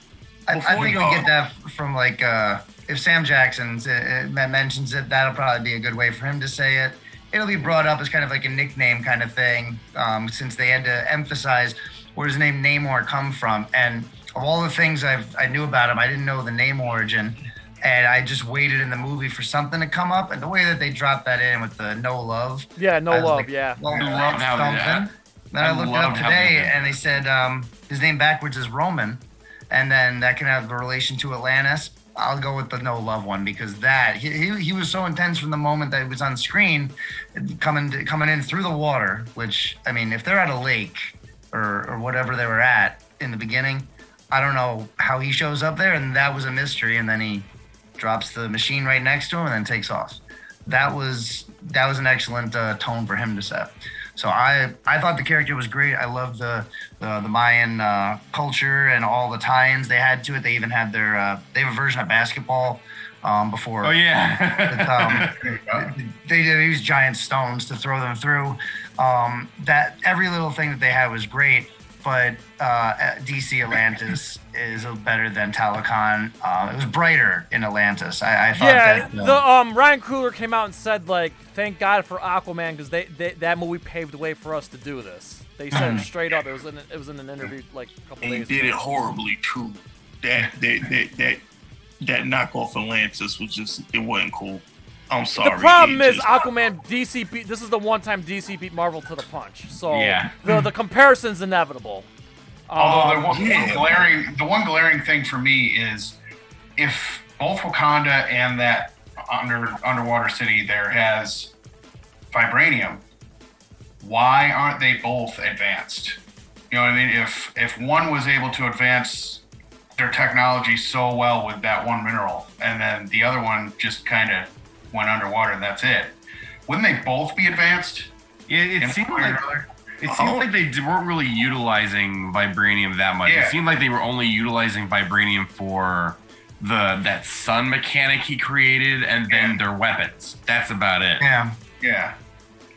I, I Before we think we get that from like uh, if Sam Jackson uh, uh, mentions it, that'll probably be a good way for him to say it. It'll be brought up as kind of like a nickname kind of thing, um, since they had to emphasize where his name Namor come from. And of all the things I've I knew about him, I didn't know the name origin, and I just waited in the movie for something to come up. And the way that they dropped that in with the no love, Yeah, no love. like, yeah. well, I that's loved how something. Then I, I looked it up today, and they said um, his name backwards is Roman, and then that can have a relation to Atlantis. I'll go with the no love one because that he, he, he was so intense from the moment that he was on screen, coming to, coming in through the water. Which I mean, if they're at a lake or or whatever they were at in the beginning, I don't know how he shows up there, and that was a mystery. And then he drops the machine right next to him and then takes off. That was that was an excellent uh, tone for him to set. So I I thought the character was great. I loved the the, the Mayan uh, culture and all the tie-ins they had to it. They even had their uh, they have a version of basketball um, before oh yeah. um, <laughs> they, they use giant stones to throw them through. Um, that every little thing that they had was great, but uh, DC Atlantis is better than Talokan. Uh, it was brighter in Atlantis. I, I thought Yeah, that. uh, the um Ryan Coogler came out and said like, thank God for Aquaman because they, they that movie paved the way for us to do this. They said it straight up. It was in it was in an interview like a couple And he days. did ago. it horribly too. That that that that that knockoff Atlantis was just it wasn't cool. I'm sorry. The problem is just- Aquaman DC beat. This is the one time DC beat Marvel to the punch. So Yeah. the the comparison's inevitable. Although Um, the one, yeah. glaring, the one glaring thing for me is if both Wakanda and that under underwater city there has vibranium, why aren't they both advanced? You know what I mean? If if one was able to advance their technology so well with that one mineral, and then the other one just kind of went underwater and that's it, wouldn't they both be advanced? It, it seemed one way or like another? it seemed like they weren't really utilizing vibranium that much. Yeah. It seemed like they were only utilizing vibranium for the that sun mechanic he created, and then Yeah. their weapons. That's about it. yeah, Yeah.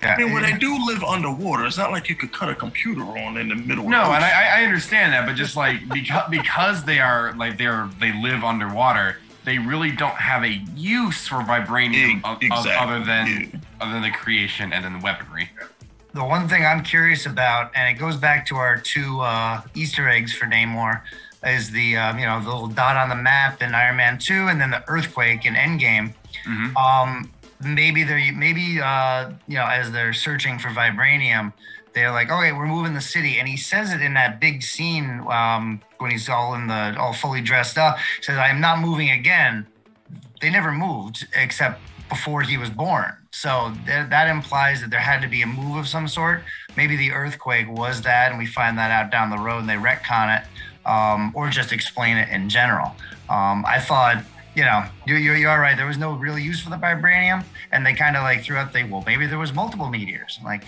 yeah. I mean, when they do live underwater, it's not like you could cut a computer on in the middle. of No, the and. I, I understand that, but just like because because they are like they're they live underwater, they really don't have a use for vibranium o- o- exactly, other than yeah. other than the creation and then the weaponry. the one thing I'm curious about, and it goes back to our two uh, Easter eggs for Namor, is the um, you know the little dot on the map in Iron Man Two, and then the earthquake in Endgame. Mhm. Um, maybe they're maybe uh, you know as they're searching for vibranium, they're like, okay, we're moving the city, and he says it in that big scene um, when he's all in the all fully dressed up. Says, "I am not moving again." They never moved except before he was born. So th- that implies that there had to be a move of some sort. Maybe the earthquake was that, and we find that out down the road and they retcon it, um, or just explain it in general. Um, I thought, you know, you're, you're, you're right. There was no real use for the vibranium, and they kind of like threw out the well, maybe there was multiple meteors. I'm like,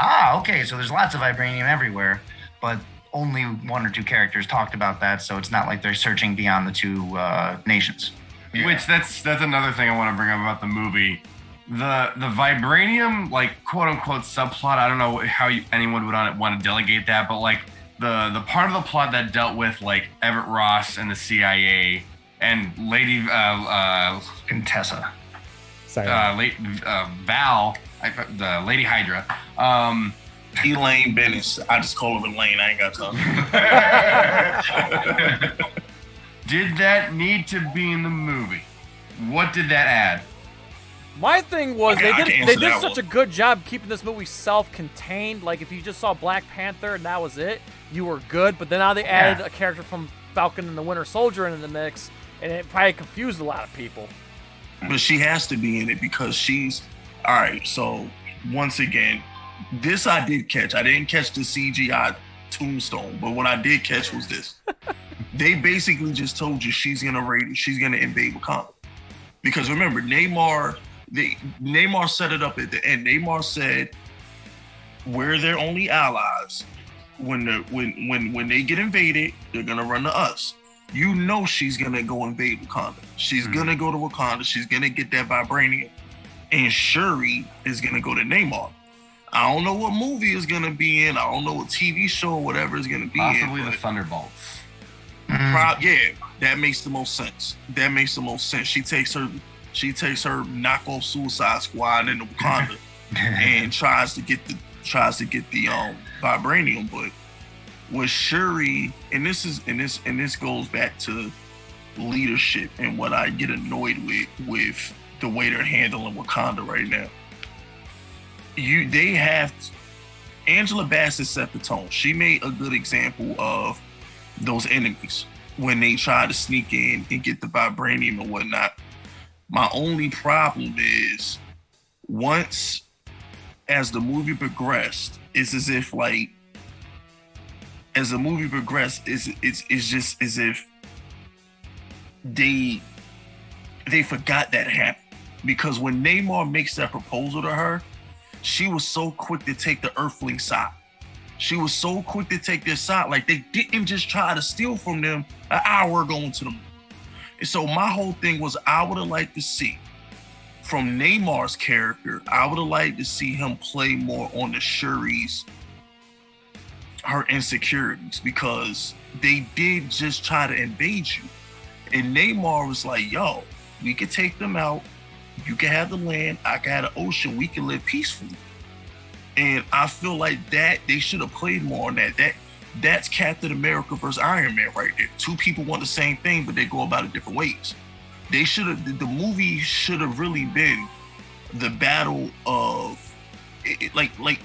ah, okay, so there's lots of vibranium everywhere, but only one or two characters talked about that, so it's not like they're searching beyond the two uh, nations. Yeah. Which that's that's another thing I want to bring up about the movie. The the vibranium like quote unquote subplot. I don't know how you, anyone would want to delegate that, but like the the part of the plot that dealt with like Everett Ross and the CIA and Lady uh, uh, Contessa. Sorry. uh, late, uh, Val, I, the Lady Hydra. Um, Elaine Benes. I just call her Elaine. I ain't got time. <laughs> did that need to be in the movie? What did that add? My thing was Okay, they did they did such one. a good job keeping this movie self-contained. Like if you just saw Black Panther and that was it, you were good. But then now they added a character from Falcon and the Winter Soldier into the mix, and it probably confused a lot of people. but she has to be in it because she's all right. So once again, this I did catch. I didn't catch the CGI tombstone, but what I did catch was this. <laughs> they basically just told you she's gonna raid, she's gonna invade Wakanda. Because remember, Namor, they Namor set it up at the end. Namor said, "We're their only allies. When the when when when they get invaded, they're gonna run to us." You know she's gonna go invade Wakanda. She's Mhm. gonna go to Wakanda. She's gonna get that vibranium, and Shuri is gonna go to Namor. I don't know what movie is gonna be in. I don't know what TV show or whatever is gonna be Possibly in. the but- Thunderbolts. Mm. Yeah, that makes the most sense. That makes the most sense. She takes her, she takes her knockoff Suicide Squad into Wakanda <laughs> and tries to get the tries to get the um vibranium. But with Shuri, and this is and this and this goes back to leadership and what I get annoyed with with the way they're handling Wakanda right now. You they have Angela Bassett set the tone. She made a good example of those enemies when they try to sneak in and get the vibranium and whatnot. My only problem is once as the movie progressed, it's as if like as the movie progressed, it's it's it's just as if they they forgot that happened. Because when Namor makes that proposal to her, she was so quick to take the earthling side. She was so quick to take their side. Like they didn't just try to steal from them an hour going to the moon. And so my whole thing was I would have liked to see from Namor's character, I would have liked to see him play more on the Shuri's her insecurities because they did just try to invade you. And Namor was like, yo, we could take them out. You can have the land, I can have the ocean, we can live peacefully. And I feel like that they should have played more on that. That that's Captain America versus Iron Man right there. Two people want the same thing, but they go about it different ways. They should have the- movie should have really been the battle of it, it- like like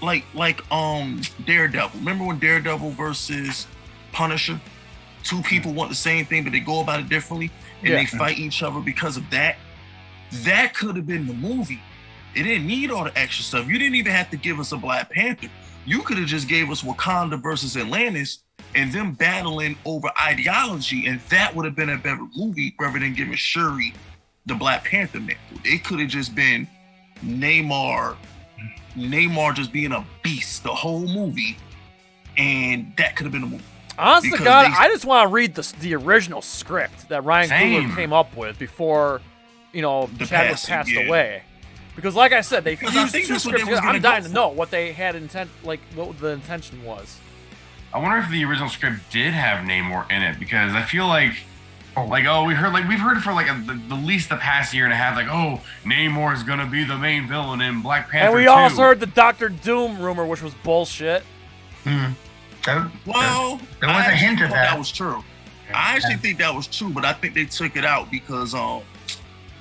like like um Daredevil. Remember when Daredevil versus Punisher? Two people want the same thing, but they go about it differently, and Yeah. they fight each other because of that. That could have been the movie. It didn't need all the extra stuff. You didn't even have to give us a Black Panther. You could have just gave us Wakanda versus Atlantis and them battling over ideology, and that would have been a better movie rather than giving Shuri the Black Panther mantle. It could have just been Namor, Namor just being a beast the whole movie, and that could have been a movie. Honest to God, they- I just want to read the the original script that Ryan Coogler came up with before, you know, The Chadwick passing, passed yeah. away. Because, like I said, they Because I fused think two that's what they scripts. was together. I'm dying to know what they had intent, like what the intention was. I wonder if the original script did have Namor in it because I feel like, like oh we heard like we've heard for like a, the, the least the past year and a half like oh Namor is gonna be the main villain in Black Panther. and we 2. also heard the Doctor Doom rumor, which was bullshit. Hmm. That- Well, There was I a hint of that. That was true. I actually think that was true, but I think they took it out because um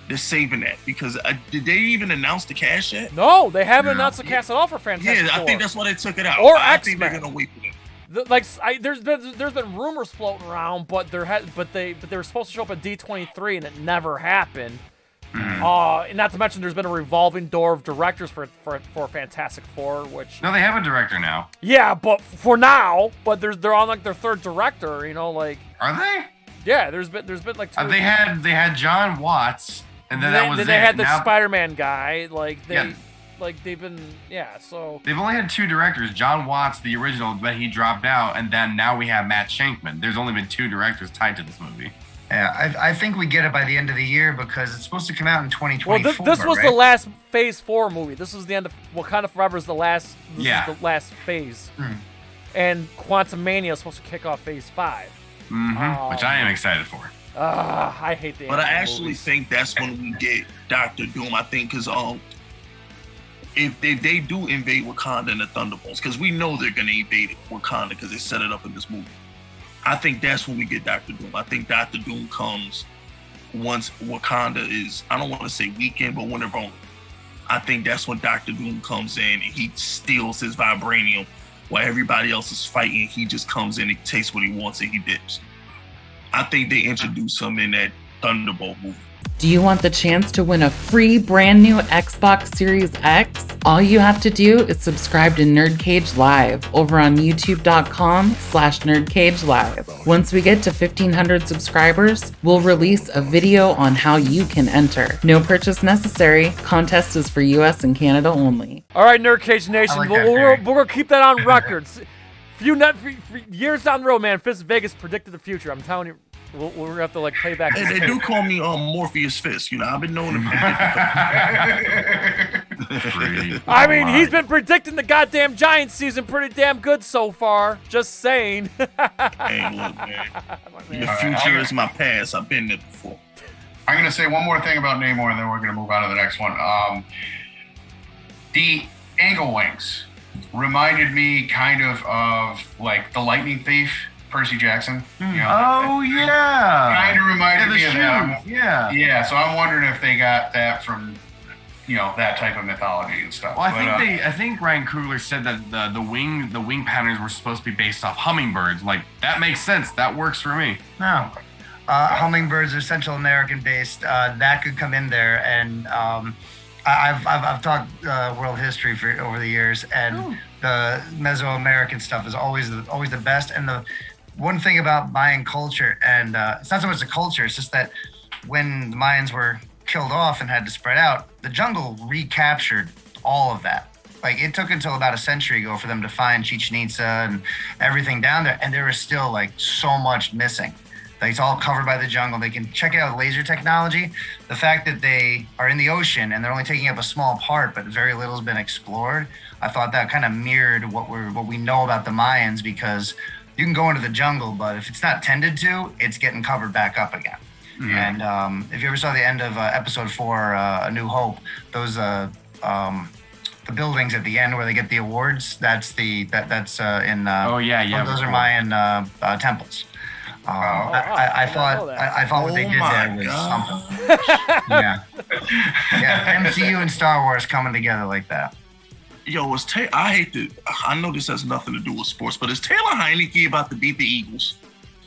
they're saving that because uh, did they even announce the cast yet? No, they haven't No. announced the cast at all for Fantastic Yeah, I Four. think that's why they took it out. Or I think they're gonna wait for that. The- like I, there's been there's been rumors floating around, but there had but they but they were supposed to show up at D23 and it never happened. Mhm. Uh, and not to mention there's been a revolving door of directors for for for Fantastic Four, which No, they have a director now. yeah, but for now, but there's they're on like their third director, you know, like Are they? yeah, there's been there's been like two. Uh, they had they had John Watts, and then they, that was then it. they had the Now- Spider-Man guy, like they Yeah. like they've been yeah, so They've only had two directors, John Watts, the original, but he dropped out, and then now we have Matt Shankman. There's only been two directors tied to this movie. Yeah, I, I think we get it by the end of the year because it's supposed to come out in 2024. Well, this, this was right? the last Phase Four movie. This was the end of Wakanda Forever. Is the last. This Yeah. is the last phase. and Quantumania is supposed to kick off Phase Five. mm-hmm, which I am excited for. Ah, I hate the. But I actually movies. think that's when we get Doctor Doom. I think because um, if they, they do invade Wakanda and the Thunderbolts, because we know they're gonna invade Wakanda because they set it up in this movie. I think that's when we get Doctor Doom. I think Doctor Doom comes once Wakanda is I don't want to say weekend, but when they're vulnerable. I think that's when Doctor Doom comes in and he steals his vibranium while everybody else is fighting. He just comes in and takes what he wants and he dips. I think they introduced him in that Thunderbolt movie. Do you want the chance to win a free brand new Xbox Series X? All you have to do is subscribe to Nerdcage Live over on youtube.com slash nerdcage live. Once we get to 1500 subscribers, we'll release a video on how you can enter. No purchase necessary. Contest is for US and Canada only. All right, Nerdcage Nation, like we're, that we're, we're gonna keep that on record. <laughs> S- Few net, few, few years down the road, man, Fisk Vegas predicted the future. I'm telling you, we'll, we're gonna have to like play back. Hey, they do call me um Morpheus Fisk. You know, I've been known <laughs> to I mean, oh he's my. been predicting the goddamn Giants season pretty damn good so far. Just saying. <laughs> Hey, look, man. <laughs> Your All right, future I'll- is my past. I've been there before. I'm going to say one more thing about Namor, and then we're going to move on to the next one. Um, the angle wings reminded me kind of of like the Lightning Thief, Percy Jackson. You know, Oh yeah. kind of reminded Yeah, the me of that. Yeah. Yeah, so I'm wondering if they got that from, you know, that type of mythology and stuff. Well, I But, think uh, they, I think Ryan Coogler said that the the wing the wing patterns were supposed to be based off hummingbirds. Like that makes sense. That works for me. No. Uh, hummingbirds are Central American based. Uh, that could come in there. And um, I- I've, I've, I've talked uh, world history for over the years, and the Mesoamerican stuff is always the, always the best. And the one thing about Mayan culture, and uh, it's not so much the culture, it's just that when the Mayans were killed off and had to spread out, the jungle recaptured all of that. Like it took until about a century ago for them to find Chichen Itza and everything down there, and there was still like so much missing. It's all covered by the jungle. They can check out laser technology. The fact that they are in the ocean and they're only taking up a small part, but very little has been explored. I thought that kind of mirrored what we're what we know about the Mayans because you can go into the jungle, but if it's not tended to, it's getting covered back up again. And um, if you ever saw the end of uh, episode four, uh, A New Hope, those uh, um, the buildings at the end where they get the awards, that's the that that's uh, in. Uh, Oh, yeah, yeah, Those are. Mayan uh, uh, temples. Um, I, I, I I did not know thought. I, I thought what they Oh did my there was God. something. Yeah, <laughs> yeah. MCU and Star Wars coming together like that. Yo, is Ta- I hate to. I know this has nothing to do with sports, but is Taylor Heinicke about to beat the Eagles?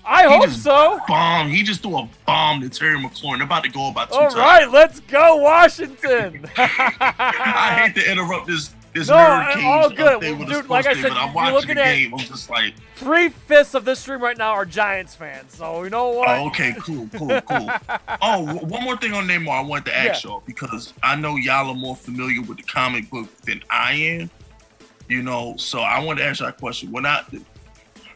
I He hope so. Bomb. He just threw a bomb to Terry McLaurin. They're about to go about two All times. right, let's go, Washington. <laughs> I hate to interrupt this this No, all good. Dude, like I said, but I'm you're watching looking the at- game. I'm just like, Three fifths of this stream right now are Giants fans. So you know what? oh, okay, cool, cool, cool. <laughs> oh, one more thing on Namor, I wanted to ask Yeah. y'all because I know y'all are more familiar with the comic book than I am. You know, so I want to ask y'all a question. When I,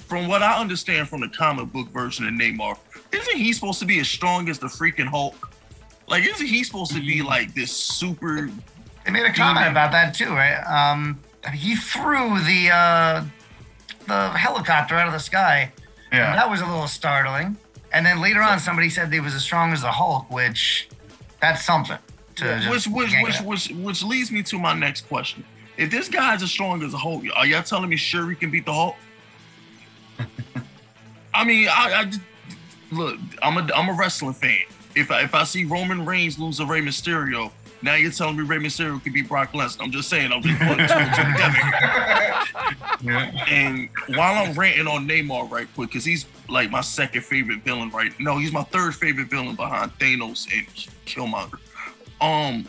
from what I understand from the comic book version of Namor, isn't he supposed to be as strong as the freaking Hulk? Like, isn't he supposed to be mm-hmm. like this super? They made a comment about that too, right? Um, he threw the uh, the helicopter out of the sky. yeah. That was a little startling. And then later on, somebody said he was as strong as the Hulk, which that's something. To Which which which which which leads me to my next question. If this guy's as strong as the Hulk, are y'all telling me sure Shuri can beat the Hulk? <laughs> I mean, I, I just- look. I'm a I'm a wrestling fan. If I, if I see Roman Reigns lose to Rey Mysterio, now you're telling me Rey Mysterio could be Brock Lesnar. I'm just saying. I'm just putting two and two together. <laughs> And while I'm ranting on Namor right quick, because he's like my second favorite villain right No, he's my third favorite villain behind Thanos and Killmonger. Um,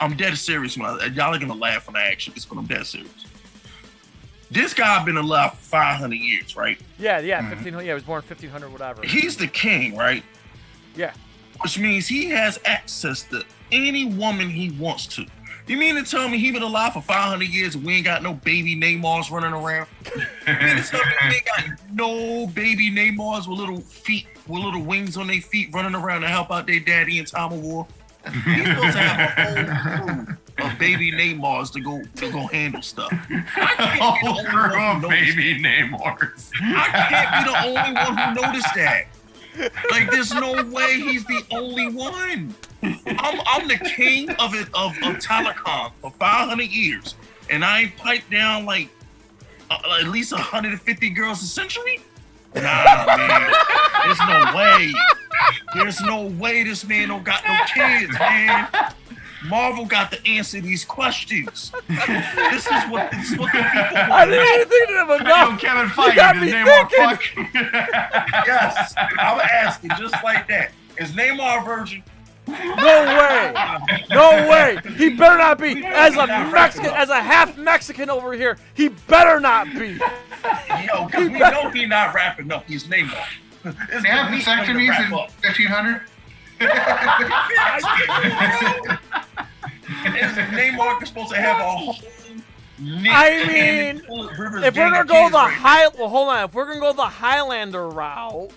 I'm dead serious when I, y'all are gonna laugh when I actually this, but I'm dead serious. This guy been alive for 500 years, right? Yeah, yeah, Mm-hmm. 1500. Yeah, he was born 1500, whatever. He's the king, right? Yeah. Which means he has access to any woman he wants to. You mean to tell me he been alive for 500 years and we ain't got no baby Namors running around? You mean to tell me we ain't got no baby Namors with little feet, with little wings on their feet running around to help out their daddy in time of war? He's supposed to have a whole crew of baby Namors to go to go handle stuff. I can't be the only one who baby Namors. I can't be the only one who noticed that. Like, there's no way he's the only one. I'm, I'm the king of it of, of Talokan for 500 years, and I ain't piped down like uh, at least 150 girls a century. Nah, man, there's no way. There's no way this man don't got no kids, man. Marvel got to answer these questions. This is what this is what the people I want. didn't even think of Yo, enough. Kevin got Feige, me his name thinking. <laughs> Yes, I'm asking just like that. Is Namor a virgin? No way. No way. He better not be. As a Mexican, as a half Mexican over here, he better not be. Yo, because we know he not rapping up. He's Namor. <laughs> It's They have the meat vasectomies in 1500. Is Namor supposed to have a whole I mean, full of Rivers If we're gonna go the right high, well, hold on. If we're gonna go the Highlander route,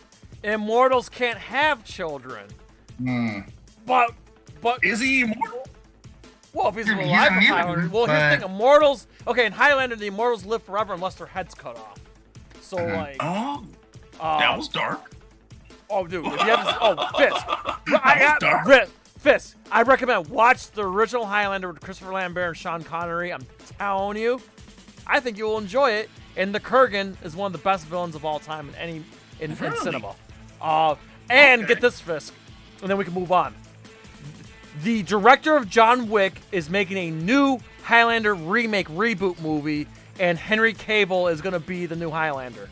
immortals can't have children. Hmm. But, but. Is he immortal? well, if he's He's alive a in mutant, Highlander, well, here's the thing: immortals. Okay, in Highlander, the immortals live forever unless their head's cut off. So Mhm. like, Oh, uh, that was dark. Oh, dude, if you have this, oh, Fisk, I got. Fisk. I recommend watch the original Highlander with Christopher Lambert and Sean Connery. I'm telling you, I think you will enjoy it. And the Kurgan is one of the best villains of all time in any in, in cinema. Uh, and Okay. get this, Fisk, and then we can move on. The director of John Wick is making a new Highlander remake reboot movie, and Henry Cavill is going to be the new Highlander.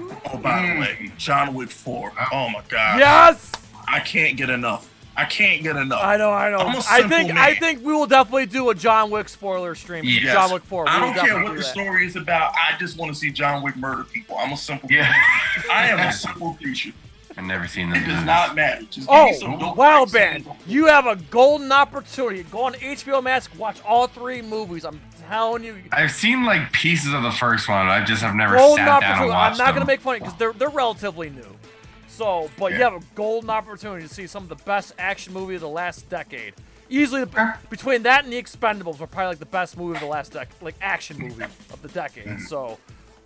Oh, by the mm. way, John Wick 4. Oh my god. Yes, I can't get enough. I can't get enough. I know, I know. I'm a I think man. I think we will definitely do a John Wick spoiler stream. Yes. John Wick 4. We I don't care what do the story is about. I just want to see John Wick murder people. I'm a simple. Yeah. I am a <laughs> simple creature. I've never seen them. It do does not matter. Just give me oh, some Oh, dope wow, Ben. You have a golden opportunity. Go on HBO Max, watch all three movies. I'm you. I've seen like pieces of the first one. I just have never Golden sat down and opportunity. I'm not them. going to make fun of because they're, they're relatively new. So, but you have a golden opportunity to see some of the best action movie of the last decade. Easily, the, between that and the Expendables, are probably like the best movie of the last decade, like action movie of the decade. Mm-hmm. So,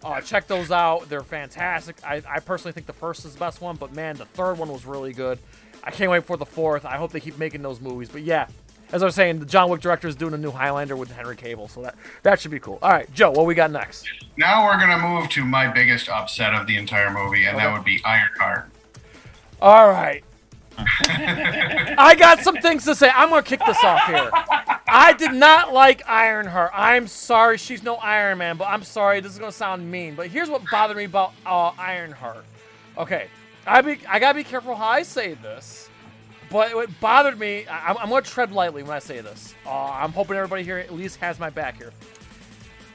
uh, check those out. They're fantastic. I, I personally think the first is the best one, but man, the third one was really good. I can't wait for the fourth. I hope they keep making those movies. But yeah, as I was saying, the John Wick director is doing a new Highlander with Henry Cavill, so that that should be cool. All right, Joe, what we got next? Now we're gonna move to my biggest upset of the entire movie, and Okay. that would be Ironheart. All right. <laughs> I got some things to say. I'm gonna kick this off here. I did not like Ironheart. I'm sorry, she's no Iron Man, but I'm sorry. This is gonna sound mean, but here's what bothered me about uh, Ironheart. Okay, I be I gotta be careful how I say this, but what bothered me. I, I'm gonna tread lightly when I say this. Uh, I'm hoping everybody here at least has my back here.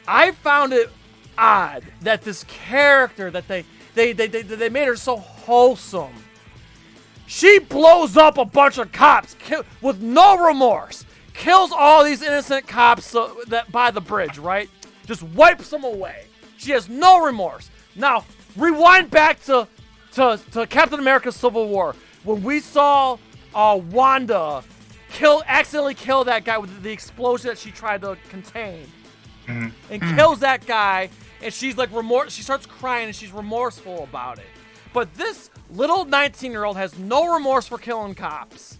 I found it odd that this character that they they they they, they made her so wholesome. She blows up a bunch of cops with no remorse. Kills all these innocent cops uh, that by the bridge, right? Just wipes them away. She has no remorse. Now, rewind back to to, to Captain America: Civil War when we saw uh, Wanda. Kill accidentally kill that guy with the explosion that she tried to contain. And kills that guy and she's like remorse she starts crying and she's remorseful about it. But this little 19 year old has no remorse for killing cops.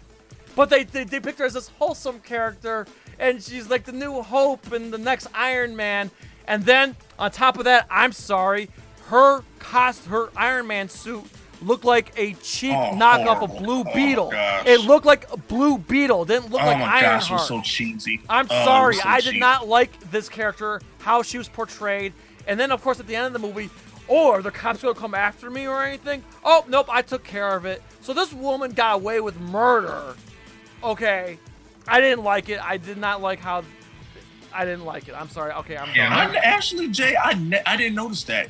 But they, they they picked her as this wholesome character and she's like the new hope and the next iron man. And then on top of that i'm sorry her cost her iron man suit looked like a cheap Oh, knockoff horrible. of blue Oh, beetle gosh. it looked like a blue beetle didn't look Oh like my ironheart gosh, it was so cheesy. I'm Oh, sorry, so I did cheesy. not like this character, how she was portrayed. And then, of course, at the end of the movie, or oh, the cops gonna come after me or anything. Oh, nope, I took care of it. So this woman got away with murder. Okay, I didn't like it. I did not like how. I didn't like it. I'm sorry. Okay, I'm Yeah. I, actually, Jay, I ne- I didn't notice that.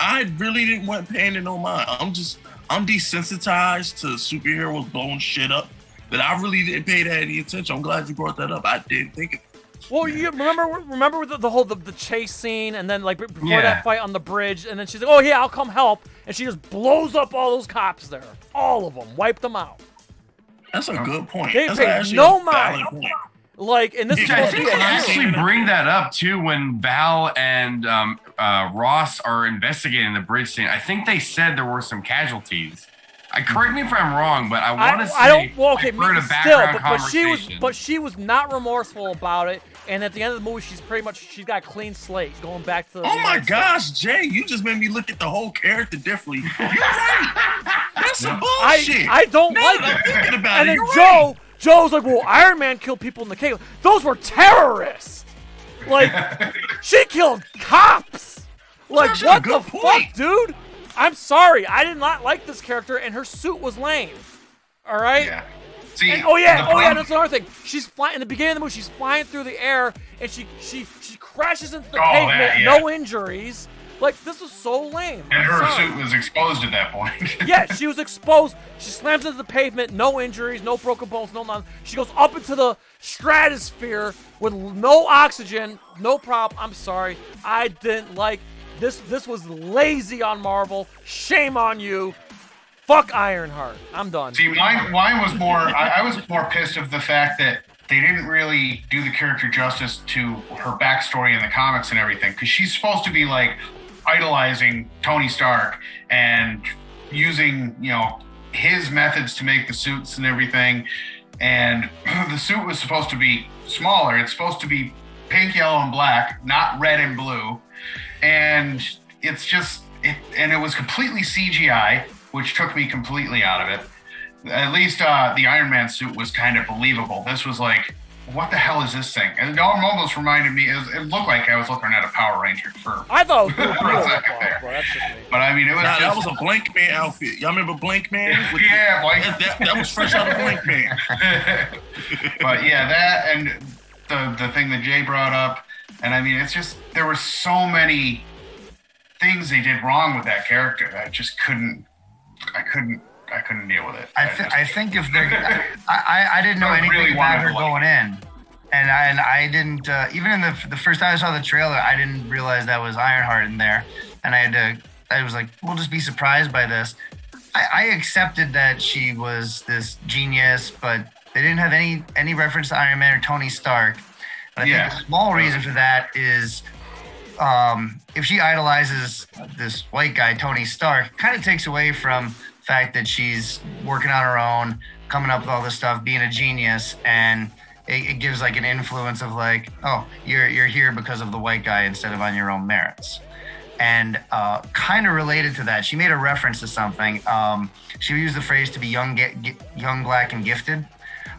I really didn't want paying it no mind. I'm just I'm desensitized to superheroes blowing shit up. That I really didn't pay that any attention. I'm glad you brought that up. I didn't think it. Well, you remember remember the, the whole the, the chase scene, and then like before Yeah. that fight on the bridge, and then she's like, "Oh yeah, I'll come help," and she just blows up all those cops there, all of them, wiped them out. That's a good point. They That's paid no mind. point. Like, and this is I think they actually bring that up too when Val and um, uh, Ross are investigating the bridge scene. I think they said there were some casualties. I correct me if I'm wrong, but I want to say I don't. Well, okay, I heard me- a still, background but, but she was, but she was not remorseful about it. And at the end of the movie, she's pretty much she's got a clean slate going back to. The Oh my United States. gosh, Jay, you just made me look at the whole character differently. <laughs> You're right. That's some I bullshit. I don't Now like that I'm it. thinking about And it, then you're Joe, Joe's like, well, Iron Man killed people in the cave. Those were terrorists. Like, <laughs> she killed cops. Like, That's what the good fuck, dude? I'm sorry, I did not like this character, and her suit was lame. All right. Yeah. See, And- oh yeah, oh yeah, that's another thing. She's flying in the beginning of the movie. She's flying through the air, and she she she crashes into the Oh, pavement. that, yeah. No injuries. Like this is so lame. And her suit was exposed at that point. <laughs> yeah, she was exposed. She slams into the pavement, no injuries, no broken bones, no nothing. She goes up into the stratosphere with no oxygen, no problem. I'm sorry, I didn't like this. This was lazy on Marvel. Shame on you. Fuck Ironheart. I'm done. See, mine, mine was more. I, I was more pissed of the fact that they didn't really do the character justice to her backstory in the comics and everything, because she's supposed to be like idolizing Tony Stark and using, you know, his methods to make the suits and everything. And <clears throat> the suit was supposed to be smaller. It's supposed to be pink, yellow, and black, not red and blue. And it's just, it, and it was completely CGI, which took me completely out of it at least uh, the Iron Man suit was kind of believable. This was like, what the hell is this thing? And it almost reminded me. It, was, it looked like I was looking at a Power Ranger for. I thought it was <laughs> For a second there. but that's. But I mean, it was Nah, that was a Blankman outfit. Y'all remember Blankman? With- <laughs> yeah, like that, that, that was fresh out of Blankman. <laughs> but yeah, that and the the thing that Jay brought up, and I mean, it's just there were so many things they did wrong with that character. that I just couldn't. I couldn't. I couldn't deal with it. I, th- I think if they're, I, I, I didn't know I anything really about wanted her going in, and I, and I didn't uh, even in the the first time I saw the trailer, I didn't realize that was Ironheart in there, and I had to, I was like, we'll just be surprised by this. I, I accepted that she was this genius, but they didn't have any any reference to Iron Man or Tony Stark. And I Yeah. think a small reason for that is um, if she idolizes this white guy, Tony Stark, kind of takes away from the fact that she's working on her own, coming up with all this stuff, being a genius, and it, it gives like an influence of like, oh, you're you're here because of the white guy instead of on your own merits. And uh, kind of related to that, she made a reference to something. Um, she used the phrase to be young, ge- ge- young, black, and gifted.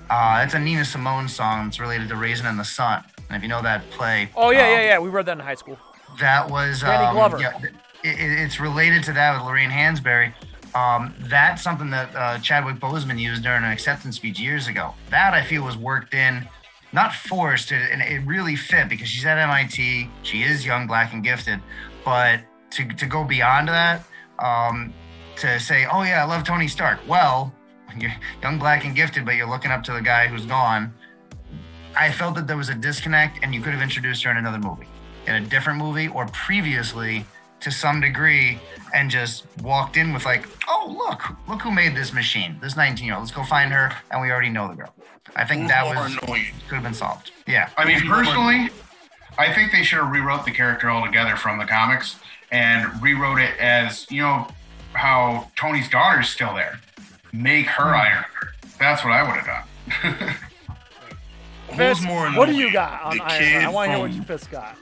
Uh, it's a Nina Simone song. It's related to Raisin in the Sun. And if you know that play, Oh yeah, um, yeah, yeah. We read that in high school. that was Danny um, Glover. Yeah, it- it's related to that with Lorraine Hansberry. Um, that's something that uh, Chadwick Boseman used during an acceptance speech years ago. That I feel was worked in, not forced, and it really fit because she's at MIT. She is young, black, and gifted. But to to go beyond that, um, to say, oh yeah, I love Tony Stark. Well, <laughs> you're young, black, and gifted, but you're looking up to the guy who's gone. I felt that there was a disconnect, and you could have introduced her in another movie in a different movie or previously to some degree and just walked in with like, oh look, look who made this machine, this 19 year old. Let's go find her, and we already know the girl. I think Who's that more was annoying? could have been solved. Yeah. I mean, personally, I think they should have rewrote the character altogether from the comics and rewrote it as you know how Tony's daughter's still there. Make her Hmm. Iron Heart. That's what I would have done. <laughs> Who's Fisk, more what do you got on the Iron kid Man? I want to hear what from- you Fisk got.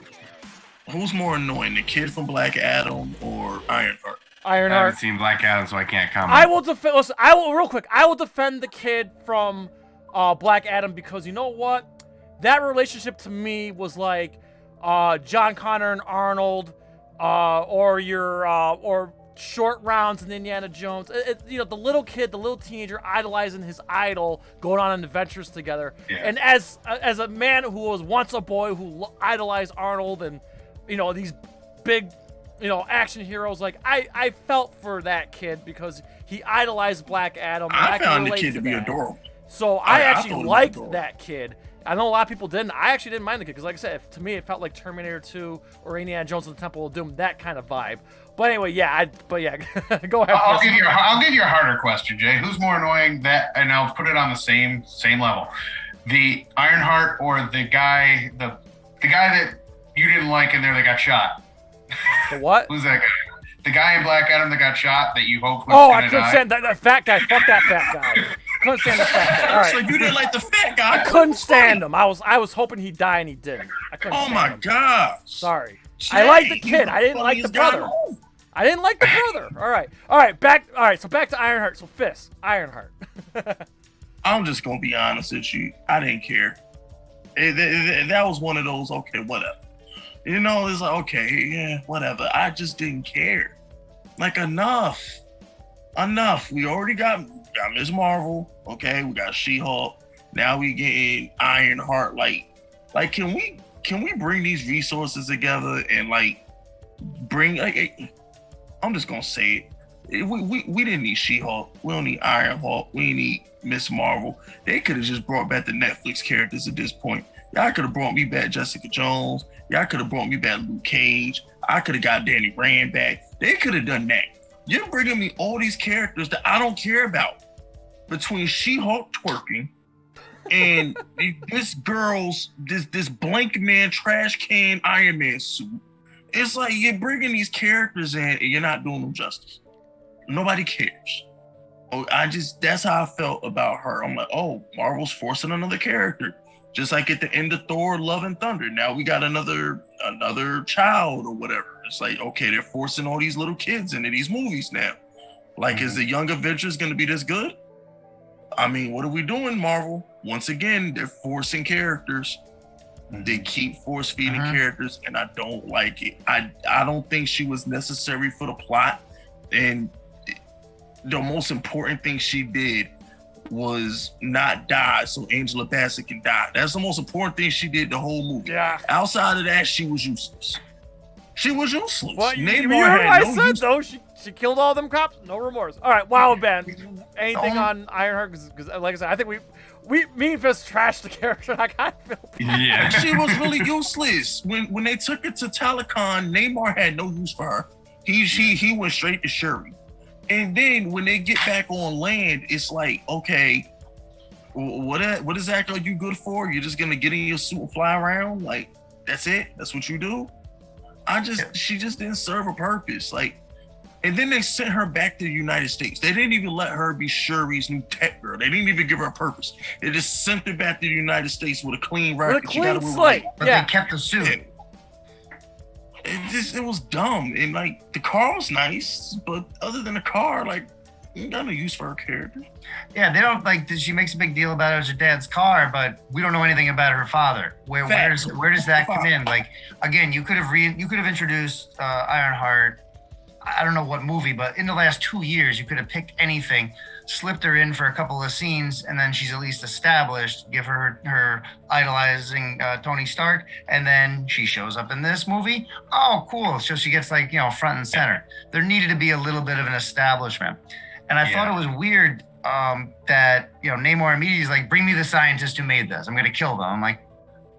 Who's more annoying, the kid from Black Adam or Ironheart? I haven't seen Black Adam, so I can't comment. I will defend. Listen, I will real quick. I will defend the kid from uh, Black Adam because you know what? That relationship to me was like uh, John Connor and Arnold, uh, or your uh, or short rounds in Indiana Jones. It, it- you know, the little kid, the little teenager idolizing his idol, going on adventures together. Yeah. And as as a man who was once a boy who idolized Arnold and you know these big you know action heroes like I I felt for that kid because he idolized Black Adam. and I can found the kid to be that. adorable. So I, I- I actually thought he was liked that kid. I know a lot of people didn't. I actually didn't mind the kid because, like I said, if, to me it felt like Terminator 2 or Indiana Jones and the Temple of Doom, that kind of vibe. But anyway, yeah, I, but yeah, <laughs> go ahead. I'll give you. A, I'll give you a harder question, Jay. Who's more annoying? That, and I'll put it on the same same level. the Ironheart or the guy the the guy that you didn't like in there that got shot? The what? <laughs> Who's that guy? The guy in Black Adam that got shot that you hoped was Oh, I couldn't die? stand that, that fat guy. Fuck that fat guy. Couldn't stand the fat guy. All So you didn't like the fat guy? I couldn't stand him. I was I was hoping he'd die and he didn't. I couldn't Oh stand my god. gosh. Sorry. I like the kid. I didn't like the funniest guy in brother. I didn't like the brother. All right. All right. Back. All right. So back to Ironheart. So Fisk. Ironheart. <laughs> I'm just gonna be honest with you. I didn't care. It- it- it- that was one of those. Okay, whatever. You know, it's like okay, yeah, whatever. I just didn't care. Like enough, enough. We already got got Ms. Marvel. Okay, we got She-Hulk. Now we getting Iron Heart. Like, like can we can we bring these resources together and like bring like? eh, I'm just gonna say it. Eh, We, we, we didn't need She-Hulk. We don't need Ironheart. We need Miss Marvel. They could have just brought back the Netflix characters at this point. Y'all could have brought me back Jessica Jones. Y'all could have brought me back Luke Cage. I could have got Danny Rand back. They could have done that. You're bringing me all these characters that I don't care about. Between She-Hulk twerking and <laughs> this girl's this this blank man trash can Iron Man suit. It's like you're bringing these characters in and you're not doing them justice. Nobody cares. Oh, I just that's how I felt about her. I'm like, oh, Marvel's forcing another character. Just like at the end of Thor: Love and Thunder. Now we got another another child or whatever. It's like, okay, they're forcing all these little kids into these movies now. Like, is the Young Avengers gonna be this good? I mean, what are we doing, Marvel? Once again, they're forcing characters. They keep force feeding Mhm. characters, and I don't like it. I I don't think she was necessary for the plot. And the most important thing she did was not die so Angela Bassett can die. That's the most important thing she did the whole movie. Yeah. Outside of that, she was useless. She was useless. What you, you Namor heard had what I no said use- though? She she killed all them cops. No remorse. All right. Wow, Ben. Anything Oh. on Ironheart? Because like I said, I think we we me and Fisk trashed the <laughs> character. I kind of feel. Yeah. she was really useless. When when they took it to Talokan, Namor had no use for her. He he he went straight to Shuri. And then when they get back on land, it's like, okay, wh- what what exactly are you good for? You're just gonna get in your suit and fly around? Like, that's it? That's what you do? I just she just didn't serve a purpose. Like, and then they sent her back to the United States. They didn't even let her be Shuri's new tech girl. They didn't even give her a purpose. They just sent her back to the United States with a clean With a record. She got clean away slate. But Yeah. they kept the suit. It. Just it was dumb. And like the car was nice, but other than the car, like you got no use for her character. Yeah, they don't like. That she makes a big deal about it as her dad's car, but we don't know anything about her father. Where Facts. where's where does that come in? <laughs> Like again, you could have re you could have introduced uh, Ironheart. I don't know what movie, but in the last two years, you could have picked anything, slipped her in for a couple of scenes, and then she's at least established. Give her her idolizing uh, Tony Stark, and then she shows up in this movie. Oh, cool! So she gets like you know front and center. There needed to be a little bit of an establishment, and I thought it was weird um, that you know Namor immediately is like, "Bring me the scientist who made this. I'm going to kill them." I'm like,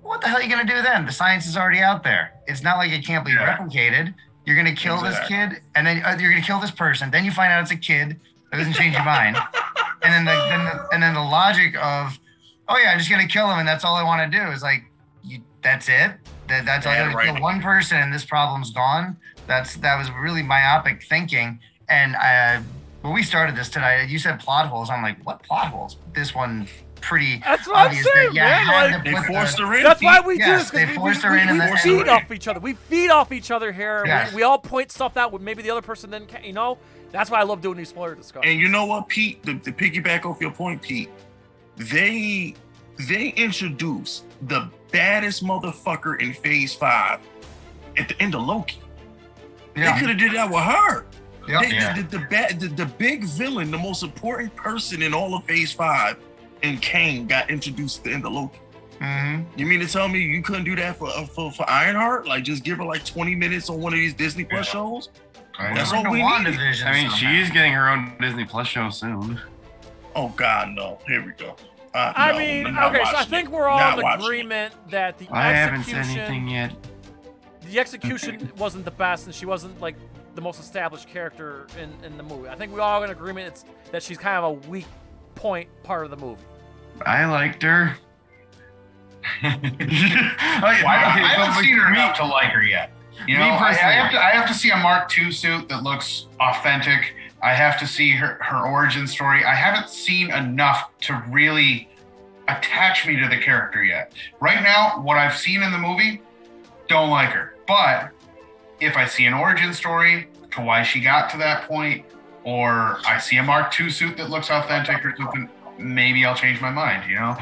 "What the hell are you going to do then? The science is already out there. It's not like it can't be Yeah. replicated. You're going to kill this kid, and then uh, you're going to kill this person. Then you find out it's a kid. That doesn't change your mind. And then the, then the and then the logic of, oh yeah, I'm just going to kill him, and that's all I want to do is like, you, that's it. That, that's all I Yeah, got to right. kill one person, and this problem's gone. That's that was really myopic thinking. And uh, when we started this tonight, you said plot holes. I'm like, what plot holes? This one pretty That's what I'm saying, that you man, like- They put forced the, her in. That's why we Yes, do this. 'cause they we, forced we, her in we, and we the- feed off each other. We feed off each other here. Yes. We, we all point stuff out. With maybe the other person didn't. You know. That's why I love doing these spoiler discussions. And you know what, Pete? To, to piggyback off your point, Pete, they they introduced the baddest motherfucker in Phase Five at the end of Loki. They could have did that with her. yeah, They- yeah. The, the, the, ba- the, the big villain, the most important person in all of Phase Five, and Kang got introduced at the end of Loki. hmm You mean to tell me you couldn't do that for uh, for, for Ironheart? Like just give her like 20 minutes on one of these Disney Plus shows? That's We're all we the need. I mean, somehow. she is getting her own Disney Plus show soon. Oh God, no! Here we go. Uh, I no, mean, I'm okay, so I think we're all Not in watching it. agreement that the I haven't said execution, anything yet. the execution <laughs> wasn't the best, and she wasn't like the most established character in, in the movie. I think we all in agreement it's that she's kind of a weak point part of the movie. I liked her. Like, Well, I, okay, I but haven't seen her me- enough to like her yet. You Me know, I, I personally- have to. I have to see a Mark II suit that looks authentic. I have to see her her origin story. I haven't seen enough to really attach me to the character yet. Right now, what I've seen in the movie, don't like her. But if I see an origin story to why she got to that point, or I see a Mark II suit that looks authentic or something, maybe I'll change my mind. You know.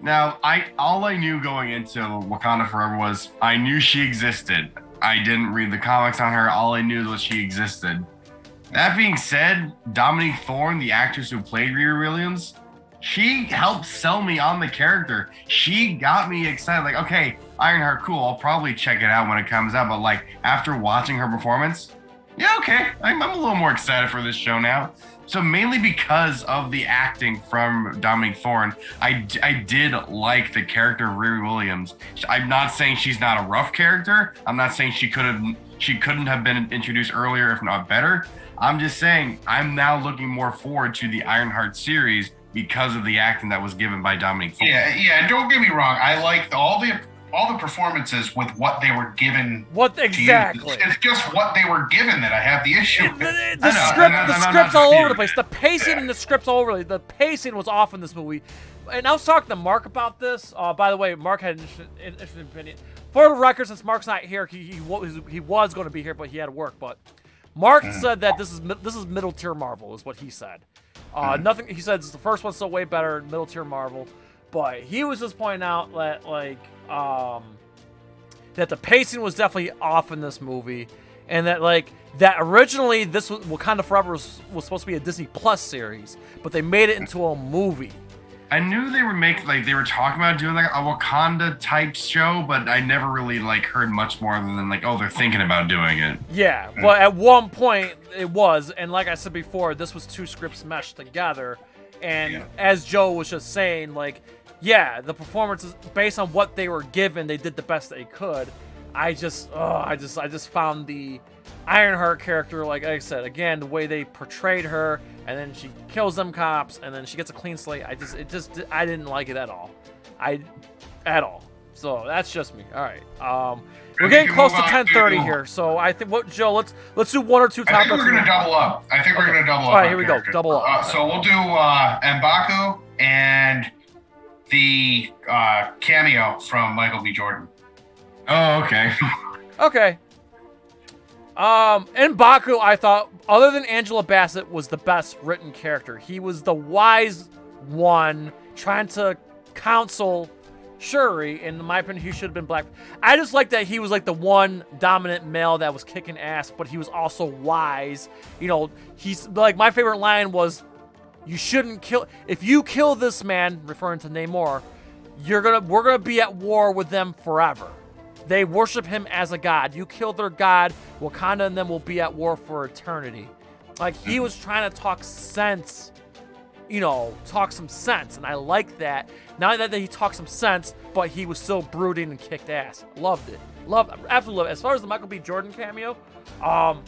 Now, I all I knew going into Wakanda Forever was I knew she existed. I didn't read the comics on her. All I knew was she existed. That being said, Dominique Thorne, the actress who played Riri Williams, she helped sell me on the character. She got me excited. Like, okay, Ironheart, cool. I'll probably check it out when it comes out. But like after watching her performance, yeah, okay, I'm, I'm a little more excited for this show now. So mainly because of the acting from Dominique Thorne, I, I did like the character of Riri Williams. I'm not saying she's not a rough character. I'm not saying she could have she couldn't have been introduced earlier if not better. I'm just saying I'm now looking more forward to the Ironheart series because of the acting that was given by Dominique Thorne. Yeah, yeah. Don't get me wrong. I liked all the all the performances with what they were given. What exactly? It's just what they were given that I have the issue The, with. the know, script, know, the script's all over the place. The pacing and the script's all over. The pacing was off in this movie. And I was talking to Mark about this. Uh, by the way, Mark had an interesting, opinion. For the record, since Mark's not here, he he was, he was going to be here, but he had to work. But Mark said that this is this is middle tier Marvel, is what he said. Uh, Nothing. He said the first one's still way better, middle tier Marvel. But he was just pointing out that like um, that the pacing was definitely off in this movie, and that like that originally this was Wakanda Forever was, was supposed to be a Disney Plus series, but they made it into a movie. I knew they were making like they were talking about doing like a Wakanda type show, but I never really like heard much more than like, oh, they're thinking about doing it. Yeah, but at one point it was, and like I said before, this was two scripts meshed together. And Yeah. as Joe was just saying, like, yeah, the performances based on what they were given, they did the best they could. I just, oh, I just, I just found the Ironheart character, like I said, again, the way they portrayed her, and then she kills them cops, and then she gets a clean slate. I just, it just, I didn't like it at all. I, at all. So that's just me. All right. Um, we're getting close to on 10:30 here, so I think what Joe, let's let's do one or two I topics. think we're gonna double up. I think we're gonna double up. All right, here we go. Double up. Uh, so we'll do uh, Mbaku and the uh, cameo from Michael B. Jordan. Oh, okay. <laughs> Okay. Um, Mbaku, I thought, other than Angela Bassett, was the best written character. He was the wise one trying to counsel Shuri. In my opinion, he should have been black. I just like that he was like the one dominant male that was kicking ass, but he was also wise. You know, he's like my favorite line was, "You shouldn't kill. If you kill this man," referring to Namor, you're gonna we're gonna be at war with them forever. They worship him as a god. You kill their god, Wakanda and them will be at war for eternity. Like he was trying to talk sense, you know, talk some sense, and I like that. Not that he talked some sense, but he was still brooding and kicked ass. Loved it. Love, absolutely it. As far as the Michael B. Jordan cameo, um,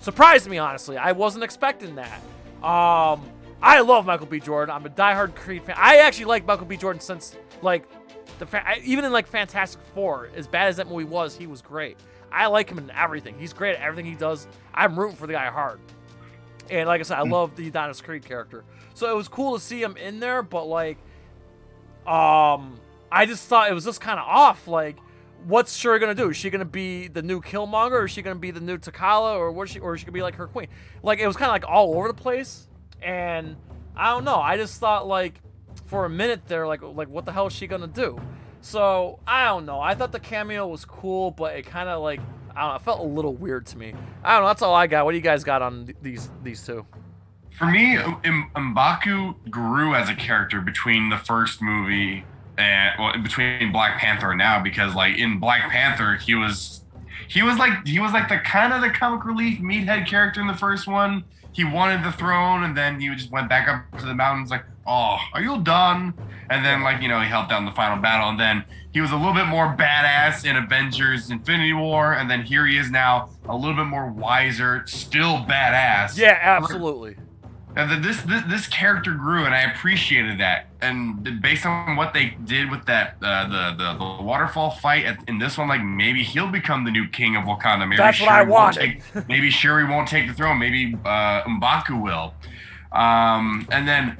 surprised me honestly. I wasn't expecting that. Um, I love Michael B. Jordan. I'm a diehard Creed fan. I actually like Michael B. Jordan since like the fa- I- even in like Fantastic Four, as bad as that movie was, he was great. I like him in everything. He's great at everything he does. I'm rooting for the guy hard. And like I said, I love the Adonis Creed character. So it was cool to see him in there, but like, um, I just thought it was just kind of off. Like, what's Shuri gonna do? Is she gonna be the new Killmonger, or is she gonna be the new T'Challa, or what? She or is she gonna be like her queen? Like, it was kind of like all over the place, and I don't know. I just thought like for a minute there, like like what the hell is she gonna do? So I don't know. I thought the cameo was cool, but it kind of like I don't know. It felt a little weird to me. I don't know. That's all I got. What do you guys got on th- these these two? For me, M- M'Baku grew as a character between the first movie and well, between Black Panther and now because like in Black Panther he was he was like he was like the kind of the comic relief meathead character in the first one. He wanted the throne and then he just went back up to the mountains like, "Oh, are you done?" And then like, you know, he helped out in the final battle and then he was a little bit more badass in Avengers Infinity War and then here he is now a little bit more wiser, still badass. Yeah, absolutely. And this, this this character grew, and I appreciated that. And based on what they did with that uh, the, the the waterfall fight at, in this one, like maybe he'll become the new king of Wakanda. Maybe That's what I Shuri wanted. take- maybe Shuri won't take the throne. Maybe uh, M'Baku will. Um, and then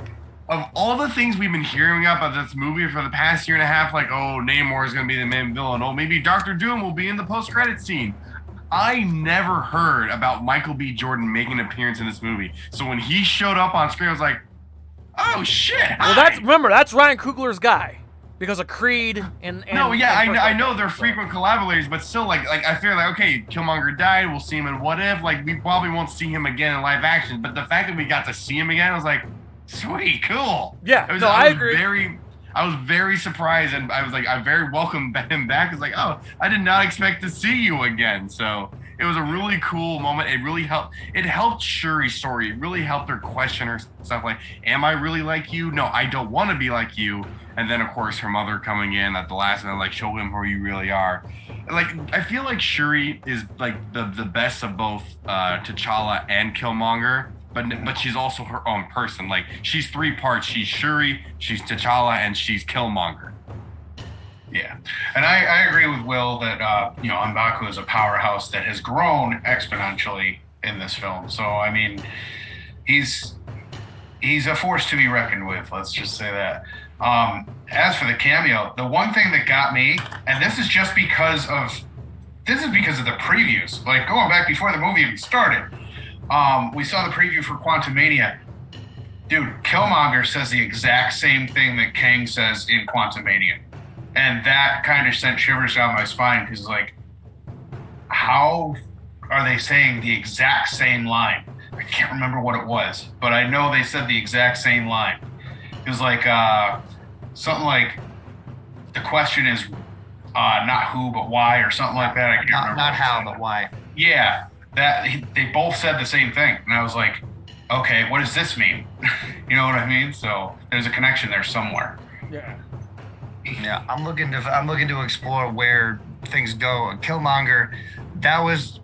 of all the things we've been hearing about this movie for the past year and a half, like oh Namor is going to be the main villain, oh maybe Doctor Doom will be in the post credit scene. I never heard about Michael B. Jordan making an appearance in this movie. So when he showed up on screen, I was like, "Oh shit!" Well, that's remember that's Ryan Coogler's guy because of Creed and, and no, yeah, I and know, I know they're So- frequent collaborators, but still, like, like I feel like okay, Killmonger died. We'll see him in What If. Like, we probably won't see him again in live action. But the fact that we got to see him again, I was like, sweet, cool. Yeah, It was, no, I was agree. Very, I was very surprised, and I was like, I very welcome <laughs> him back. It's like, oh, I did not expect to see you again. So it was a really cool moment. It really helped. It helped Shuri's story. It really helped her question her stuff like, "Am I really like you? No, I don't want to be like you." And then, of course, her mother coming in at the last minute, like, show him who you really are. Like, I feel like Shuri is like the the best of both uh, T'Challa and Killmonger, but but she's also her own person. Like, she's three parts. She's Shuri, she's T'Challa, and she's Killmonger. Yeah, and I, I agree with Will that uh, you know M'Baku is a powerhouse that has grown exponentially in this film. So I mean, he's he's a force to be reckoned with. Let's just say that. Um, as for the cameo, the one thing that got me, and this is just because of this is because of the previews. Like going back before the movie even started, um, we saw the preview for Quantumania. Dude, Killmonger says the exact same thing that Kang says in Quantumania. And that kind of sent shivers down my spine because like how are they saying the exact same line? I can't remember what it was but i know they said the exact same line. It was like uh something like the question is uh not who but why or something like that. I can't Not, remember not how, but why. yeah that they both said the same thing and i was like okay what does this mean <laughs> you know what i mean so there's a connection there somewhere Yeah. Yeah, I'm looking to I'm looking to explore where things go. Killmonger, that was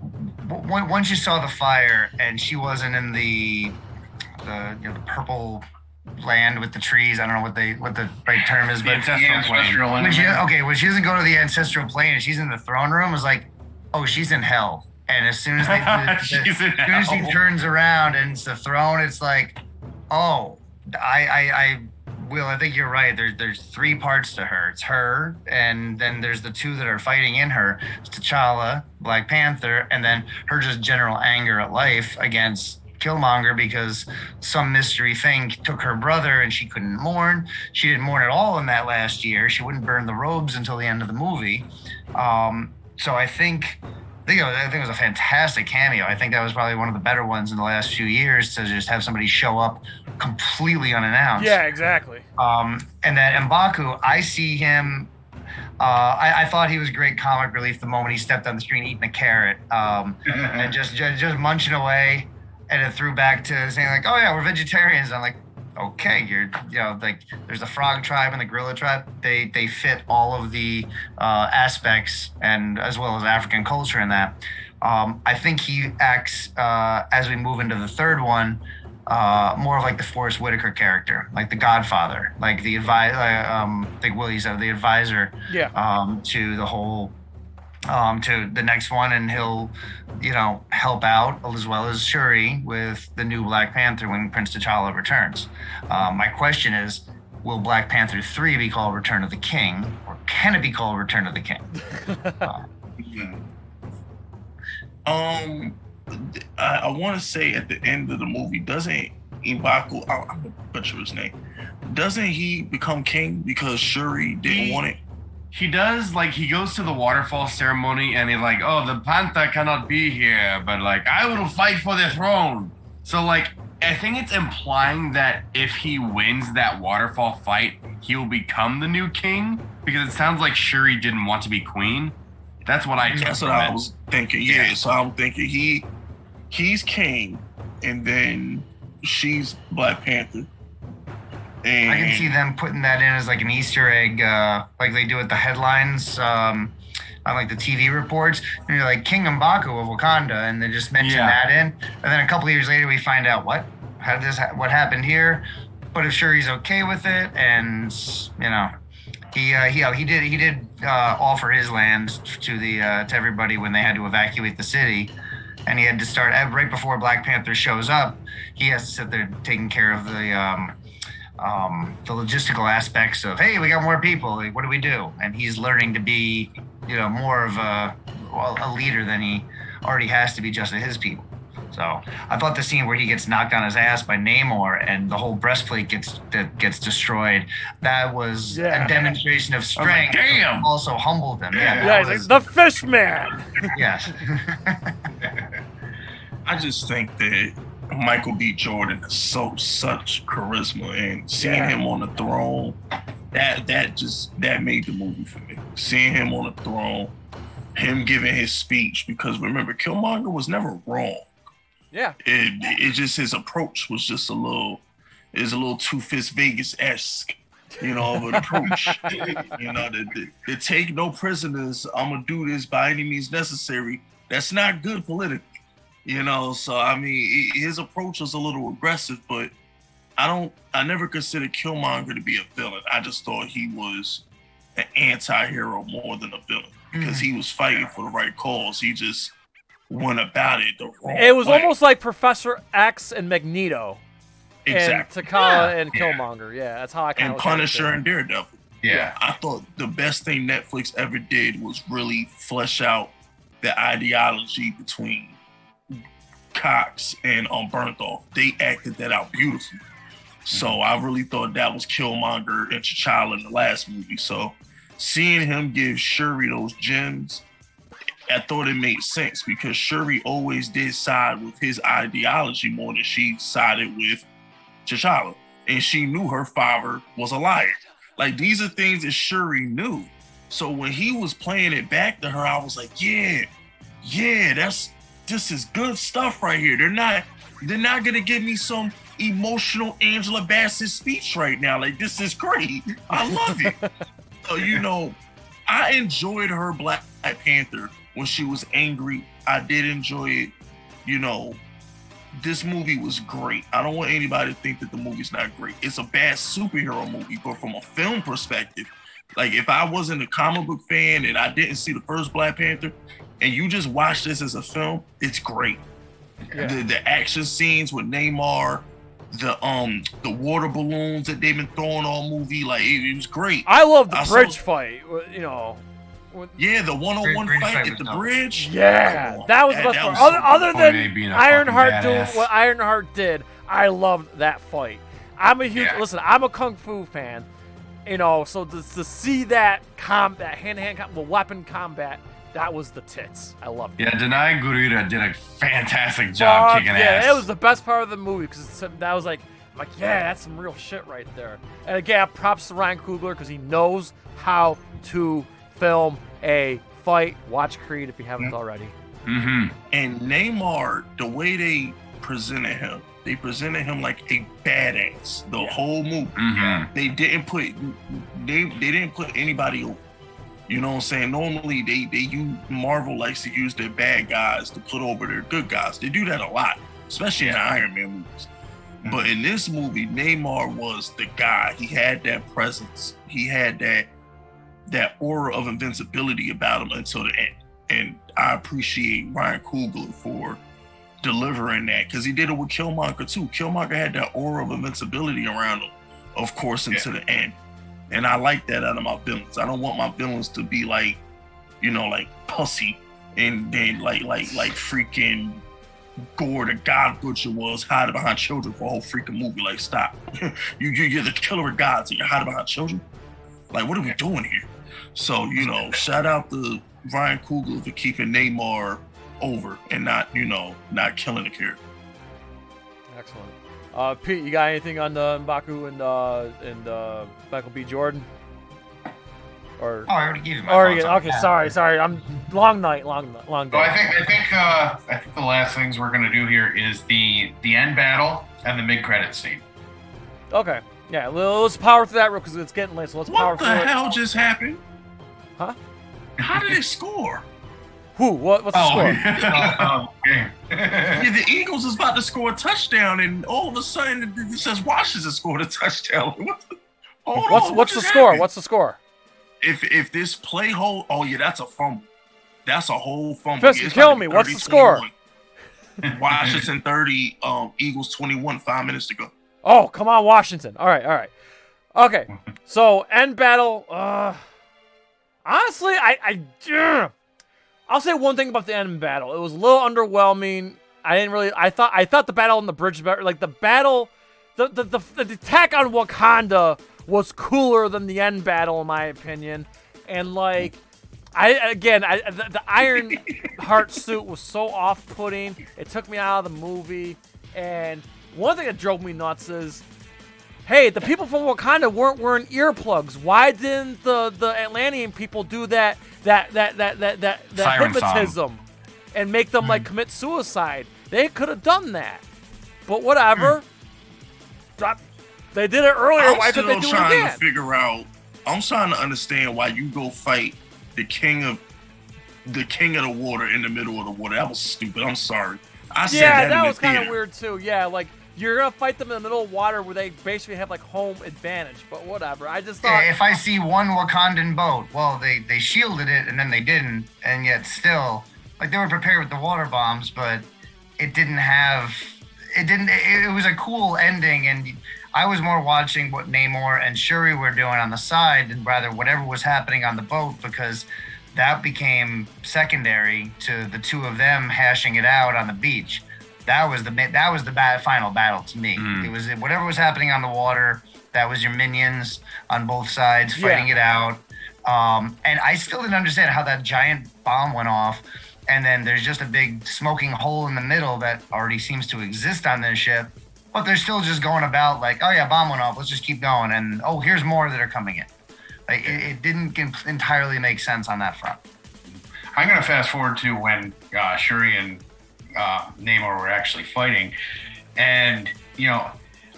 w- w- once you saw the fire and she wasn't in the the you know the purple land with the trees. I don't know what they what the right term is, The but ancestral Yeah, plane. ancestral when she okay when she doesn't go to the ancestral plane and she's in the throne room, is like oh she's in hell. And as soon as they <laughs> She's in as soon as she turns around and it's the throne, it's like, oh, I, I, I, Will, I think you're right. There's, there's three parts to her. It's her, and then there's the two that are fighting in her. It's T'Challa, Black Panther, and then her just general anger at life against Killmonger because some mystery thing took her brother and she couldn't mourn. She didn't mourn at all in that last year. She wouldn't burn the robes until the end of the movie. Um, so I think think, was, I think it was a fantastic cameo. I think that was probably one of the better ones in the last few years to just have somebody show up completely unannounced. Yeah, exactly. Um, and then Mbaku, I see him. Uh, I, I thought he was great comic relief the moment he stepped on the screen eating a carrot um, and just, just just munching away, and it threw back to saying like, "Oh yeah, we're vegetarians." I'm like, "Okay, you're you know like there's the frog tribe and the gorilla tribe. They they fit all of the uh, aspects and as well as African culture in that." Um, I think he acts uh, as we move into the third one uh, more of like the Forest Whitaker character, like the Godfather, like the advisor, uh, um, like Willie said, the advisor Yeah. um, to the whole, um, to the next one, and he'll, you know, help out as well as Shuri with the new Black Panther when Prince T'Challa returns. Um, my question is, will Black Panther three be called Return of the King, or can it be called Return of the King? <laughs> Um, I, I want to say at the end of the movie, doesn't Ibaku, I, I'm gonna butcher his name, doesn't he become king because Shuri didn't He- want it? He does like he goes to the waterfall ceremony and he's like, "Oh, the panther cannot be here, but like I will fight for the throne." So like I think it's implying that if he wins that waterfall fight, he will become the new king because it sounds like Shuri didn't want to be queen. That's what I That's what I was thinking. Yeah, so I'm thinking he he's king, and then she's Black Panther. And I can see them putting that in as like an Easter egg, uh, like they do at the headlines um, on like the TV reports. And you're like King M'Baku of Wakanda, and they just mention Yeah. that in. And then a couple of years later, we find out what how did this ha- what happened here? But if Shuri's okay with it, and you know, he uh, he he did he did uh, offer his land to the uh, to everybody when they had to evacuate the city, and he had to start right before Black Panther shows up. He has to sit there taking care of the um, um, the logistical aspects of hey, we got more people. Like, what do we do? And he's learning to be you know more of a well, a leader than he already has to be just to his people. So I thought the scene where he gets knocked on his ass by Namor and the whole breastplate gets that gets destroyed, that was Yeah. a demonstration of like, strength. "Damn." Also humbled him. Yeah. Yeah, was- like, the fish man. <laughs> yes. <laughs> <laughs> I just think that Michael B. Jordan is so such charisma, and seeing Yeah. him on the throne, that that just that made the movie for me. Seeing him on the throne, him giving his speech, because remember, Killmonger was never wrong. Yeah. It it just his approach was just a little is a little too Fisk Vegas esque. You know, of an approach. <laughs> you know, to, to, to take no prisoners. I'm gonna do this by any means necessary. That's not good politically. You know, so I mean, his approach was a little aggressive, but I don't. I never considered Killmonger to be a villain. I just thought he was an anti-hero more than a villain because mm. he was fighting for the right cause. He just went about it the wrong. Way. It was way. almost like Professor X and Magneto exactly and T'Challa and Killmonger. Yeah, that's how I kind and of Punisher and Daredevil. Yeah. I thought the best thing Netflix ever did was really flesh out the ideology between Cox and um Bernthal. They acted that out beautifully. So I really thought that was Killmonger and T'Challa in the last movie. So seeing him give Shuri those gems, I thought it made sense because Shuri always did side with his ideology more than she sided with T'Challa. And she knew her father was a liar. Like these are things that Shuri knew. So when he was playing it back to her, I was like, yeah, yeah, that's this is good stuff right here. They're not they're not gonna give me some emotional Angela Bassett speech right now. Like this is great. I love it. <laughs> so you know, I enjoyed her Black Panther when she was angry. I did enjoy it. You know, this movie was great. I don't want anybody to think that the movie's not great. It's a bad superhero movie, but from a film perspective, like if I wasn't a comic book fan and I didn't see the first Black Panther, and you just watch this as a film, it's great. Yeah. The the action scenes with Namor, the um the water balloons that they've been throwing all movie, like it, it was great. I love the I saw- bridge fight. You know. with- Yeah, the one-on-one fight fight at the dope. bridge. Yeah, Come on. that was the best part. was Other, so other than being a Ironheart fucking doing badass. what Ironheart did, I loved that fight. I'm a huge Yeah. listen. I'm a kung fu fan, you know. So to, to see that combat, hand-to-hand com- the weapon combat, that was the tits. I loved it. Yeah, Danai Gurira did a fantastic job Fuck kicking yeah, ass. Yeah, it was the best part of the movie because that was like, I'm like, yeah, that's some real shit right there. And again, props to Ryan Coogler because he knows how to film a fight. Watch Creed if you haven't already. mm-hmm. And Namor, the way they presented him, they presented him like a badass the whole movie. Mm-hmm. They didn't put they they didn't put anybody over. You know what I'm saying? Normally they they use Marvel likes to use their bad guys to put over their good guys. They do that a lot, especially in Iron Man movies. But in this movie, Namor was the guy. He had that presence. He had that that aura of invincibility about him until the end. And I appreciate Ryan Coogler for delivering that because he did it with Killmonger too. Killmonger had that aura of invincibility around him, of course, until the end. And I like that out of my villains. I don't want my villains to be like, you know, like pussy and then like like like freaking Gorr the God Butcher was hiding behind children for a whole freaking movie. Like, stop. <laughs> you, you you're the killer of gods and you're hiding behind children. Like, what are we doing here? So, you know, <laughs> shout out to Ryan Coogler for keeping Namor over and not, you know, not killing the character. Excellent. Uh, Pete, you got anything on the Mbaku and uh, and uh, Michael B. Jordan? Or Oh, I already gave you my thoughts on okay, that. sorry, sorry. I'm long night, long long So I think I think uh, I think the last things we're gonna do here is the the end battle and the mid credit scene. Okay, yeah. Let's power through that real because it's getting late. So let's power through. What the through it. hell just happened? Huh? How did it score? Who? What? What's the Oh, score? <laughs> Oh, okay. <laughs> Yeah, the Eagles is about to score a touchdown, and all of a sudden it it says Washington scored a touchdown. <laughs> What the, hold What's on, what's what the score? happened? What's the score? if if this play hold? Oh yeah, that's a fumble. That's a whole fumble. Fisk, Yeah, kill about to me. be What's the 30, score? Washington 30, um, Eagles 21, five minutes to go. Oh, come on, Washington. All right, all right. Okay, so end battle. Uh, honestly, I, I, ugh. I'll say one thing about the end battle. It was a little underwhelming. I didn't really. I thought. I thought the battle on the bridge, better. Like the battle, the the the, the attack on Wakanda was cooler than the end battle, in my opinion. And like, I again, I the, the Iron <laughs> Heart suit was so off-putting. It took me out of the movie. And one thing that drove me nuts is, hey, the people from Wakanda weren't wearing earplugs. Why didn't the the Atlantean people do that that that that that that, that Siren song. hypnotism and make them like hmm. commit suicide? They could have done that. But whatever. Hmm. Drop. They did it earlier. I'm Why couldn't they do it trying again? to figure out. I'm trying to understand why you go fight the king of the king of the water in the middle of the water. That was stupid. I'm sorry. I said Yeah, that, that in was kind of weird too. Yeah, like you're gonna fight them in the middle of water where they basically have like home advantage. But whatever. I just thought. Eh, if I see one Wakandan boat, well, they they shielded it and then they didn't, and yet still, like they were prepared with the water bombs, but it didn't have, it didn't. It, it was a cool ending, and I was more watching what Namor and Shuri were doing on the side, than rather whatever was happening on the boat because that became secondary to the two of them hashing it out on the beach. That was the that was the ba- final battle to me. Mm. It was whatever was happening on the water. That was your minions on both sides fighting Yeah. it out. Um, and I still didn't understand how that giant bomb went off. And then there's just a big smoking hole in the middle that already seems to exist on this ship. But they're still just going about like, oh yeah, bomb went off. Let's just keep going. And oh, here's more that are coming in. Like it, it didn't en- entirely make sense on that front. I'm going to fast forward to when uh, Shuri and uh, Namor were actually fighting, and you know,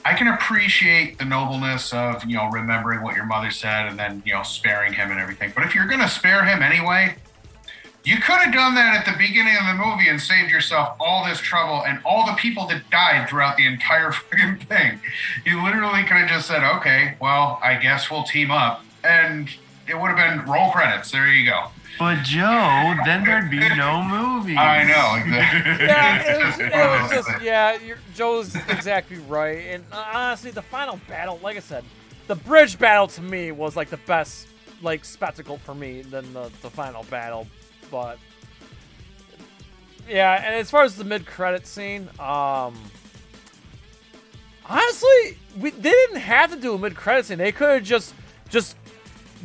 I can appreciate the nobleness of you know remembering what your mother said and then you know sparing him and everything. But if you're going to spare him anyway, you could have done that at the beginning of the movie and saved yourself all this trouble and all the people that died throughout the entire <laughs> fucking thing. You literally could have just said, "Okay, well, I guess we'll team up," and it would have been roll credits. There you go. But Joe, then there'd be no <laughs> movie. I know. Exactly. yeah, it was, it was just yeah. You're, Joe's exactly right. And uh, honestly, the final battle, like I said, the bridge battle to me was like the best like spectacle for me than the the final battle. But yeah, and as far as the mid credit scene, um. Honestly, we they didn't have to do a mid credit scene. They could have just just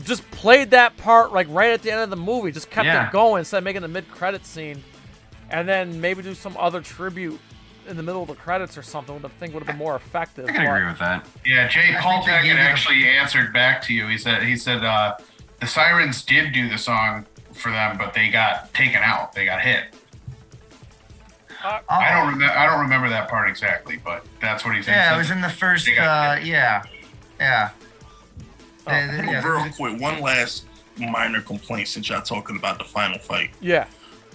just played that part like right at the end of the movie. Just kept Yeah. it going instead of making the mid credit scene, and then maybe do some other tribute in the middle of the credits or something. Would I think would have been more effective. I can but- agree with that. Yeah, Jay I Paul think they Tackett gave it a- actually answered back to you. He said he said uh, the Sirens did do the song for them, but they got taken out. They got hit. Uh, I don't remember. I don't remember that part exactly, but that's what he said. Yeah, He it was in the first. Uh, yeah, yeah. Oh, They- they- yeah, Real quick, one last minor complaint since y'all talking about the final fight. yeah.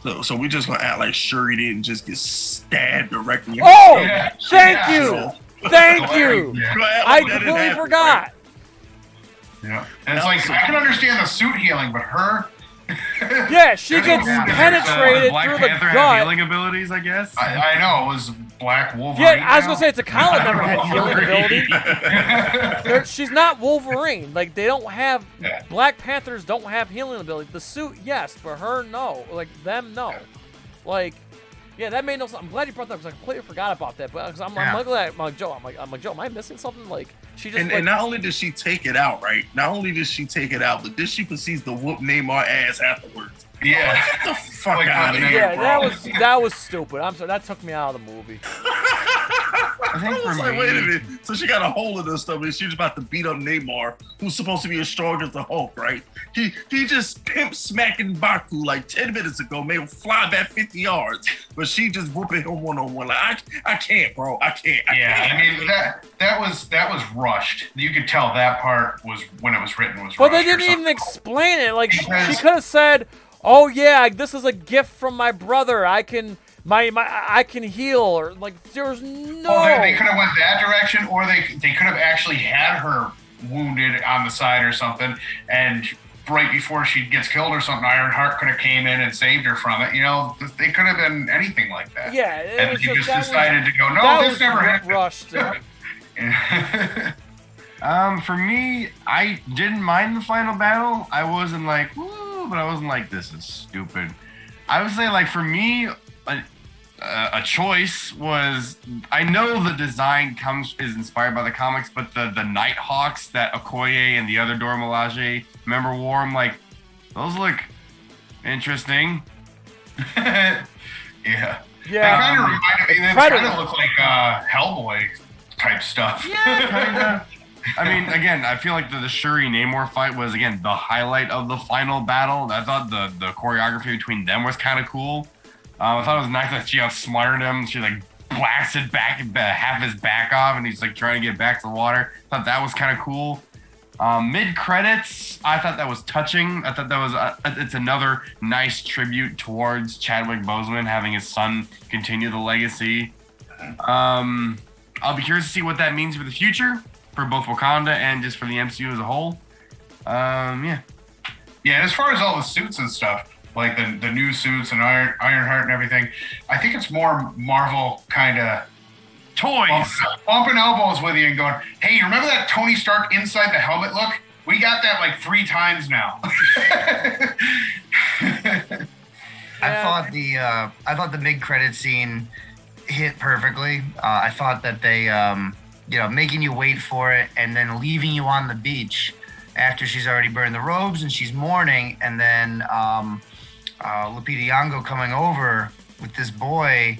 So, so we just gonna act like Shuri didn't just get stabbed directly. Oh. Yeah, thank yeah. you, So, thank <laughs> you. Yeah. we're gonna act I like that didn't completely happen, forgot. right? Yeah. And it's like I can understand the suit healing, but her. <laughs> Yeah, she There's gets a- penetrated Black through Panther the had gut. healing abilities, I guess. I, I know it was Black Wolverine. Yeah, I was now. gonna say it's a Colin <laughs> member had healing Wolverine. ability. <laughs> She's not Wolverine. Like they don't have Yeah. Black Panthers don't have healing ability. The suit, yes, but her, no. Like them, no. Like, yeah, that made no sense. I'm glad you brought that up because I completely forgot about that. But 'cause I'm, I'm Yeah. like, I'm like Joe. I'm like, I'm like Joe. Am I missing something? Like she just And, like, and not only did she take it out, right? Not only did she take it out, but then she proceeds to whoop Namor ass afterwards. Yeah. Get the fuck Like out of fucking here, yeah, bro. that was that was stupid. I'm sorry, that took me out of the movie. <laughs> I I was like, wait a minute. So she got a hold of this stuff and she's about to beat up Namor, who's supposed to be as strong as the Hulk, right? He he just pimp smacking Baku like 10 minutes ago, made him fly back 50 yards. But she just whooping him one on one. Like, I, I can't, bro. I can't. I Yeah, can't. I mean that that was that was rushed. You could tell that part was when it was written was. But they didn't even explain it. Like she, she could have said, oh yeah, this is a gift from my brother. I can my my I can heal or like there's no. Well, they, they could have went that direction, or they they could have actually had her wounded on the side or something, and right before she gets killed or something, Ironheart could have came in and saved her from it. You know, they could have been anything like that. Yeah, and he just that was- to go, no, this never happened. rushed. <laughs> Um, for me, I didn't mind the final battle. I wasn't like, woo, but I wasn't like, this is stupid. I would say, like, for me, a, a choice was I know the design comes is inspired by the comics, but the the Nighthawks that Okoye and the other Dora Milaje member wore, I'm like, those look interesting. yeah. <laughs> Yeah. They kind of Um, reminded me, they kind of look like uh, Hellboy type stuff. Yeah, kinda. <laughs> I mean, again, I feel like the, the Shuri Namor fight was again the highlight of the final battle. I thought the the choreography between them was kind of cool. Um, I thought it was nice that she outsmarted him. She like blasted back half his back off, and he's like trying to get back to the water. Thought that was kind of cool. Um, Mid credits, I thought that was touching. I thought that was uh, it's another nice tribute towards Chadwick Boseman having his son continue the legacy. Um, I'll be curious to see what that means for the future for both Wakanda and just for the MCU as a whole. Um, yeah. Yeah, as far as all the suits and stuff, like the, the new suits and Iron Ironheart and everything, I think it's more Marvel kind of Toys. bumping elbows with you and going, "Hey, you remember that Tony Stark inside the helmet look? We got that like three times now." <laughs> I thought the uh, I thought the mid credit scene hit perfectly. Uh, I thought that they, um, you know, making you wait for it and then leaving you on the beach after she's already burned the robes and she's mourning, and then um, uh, Lupita coming over with this boy,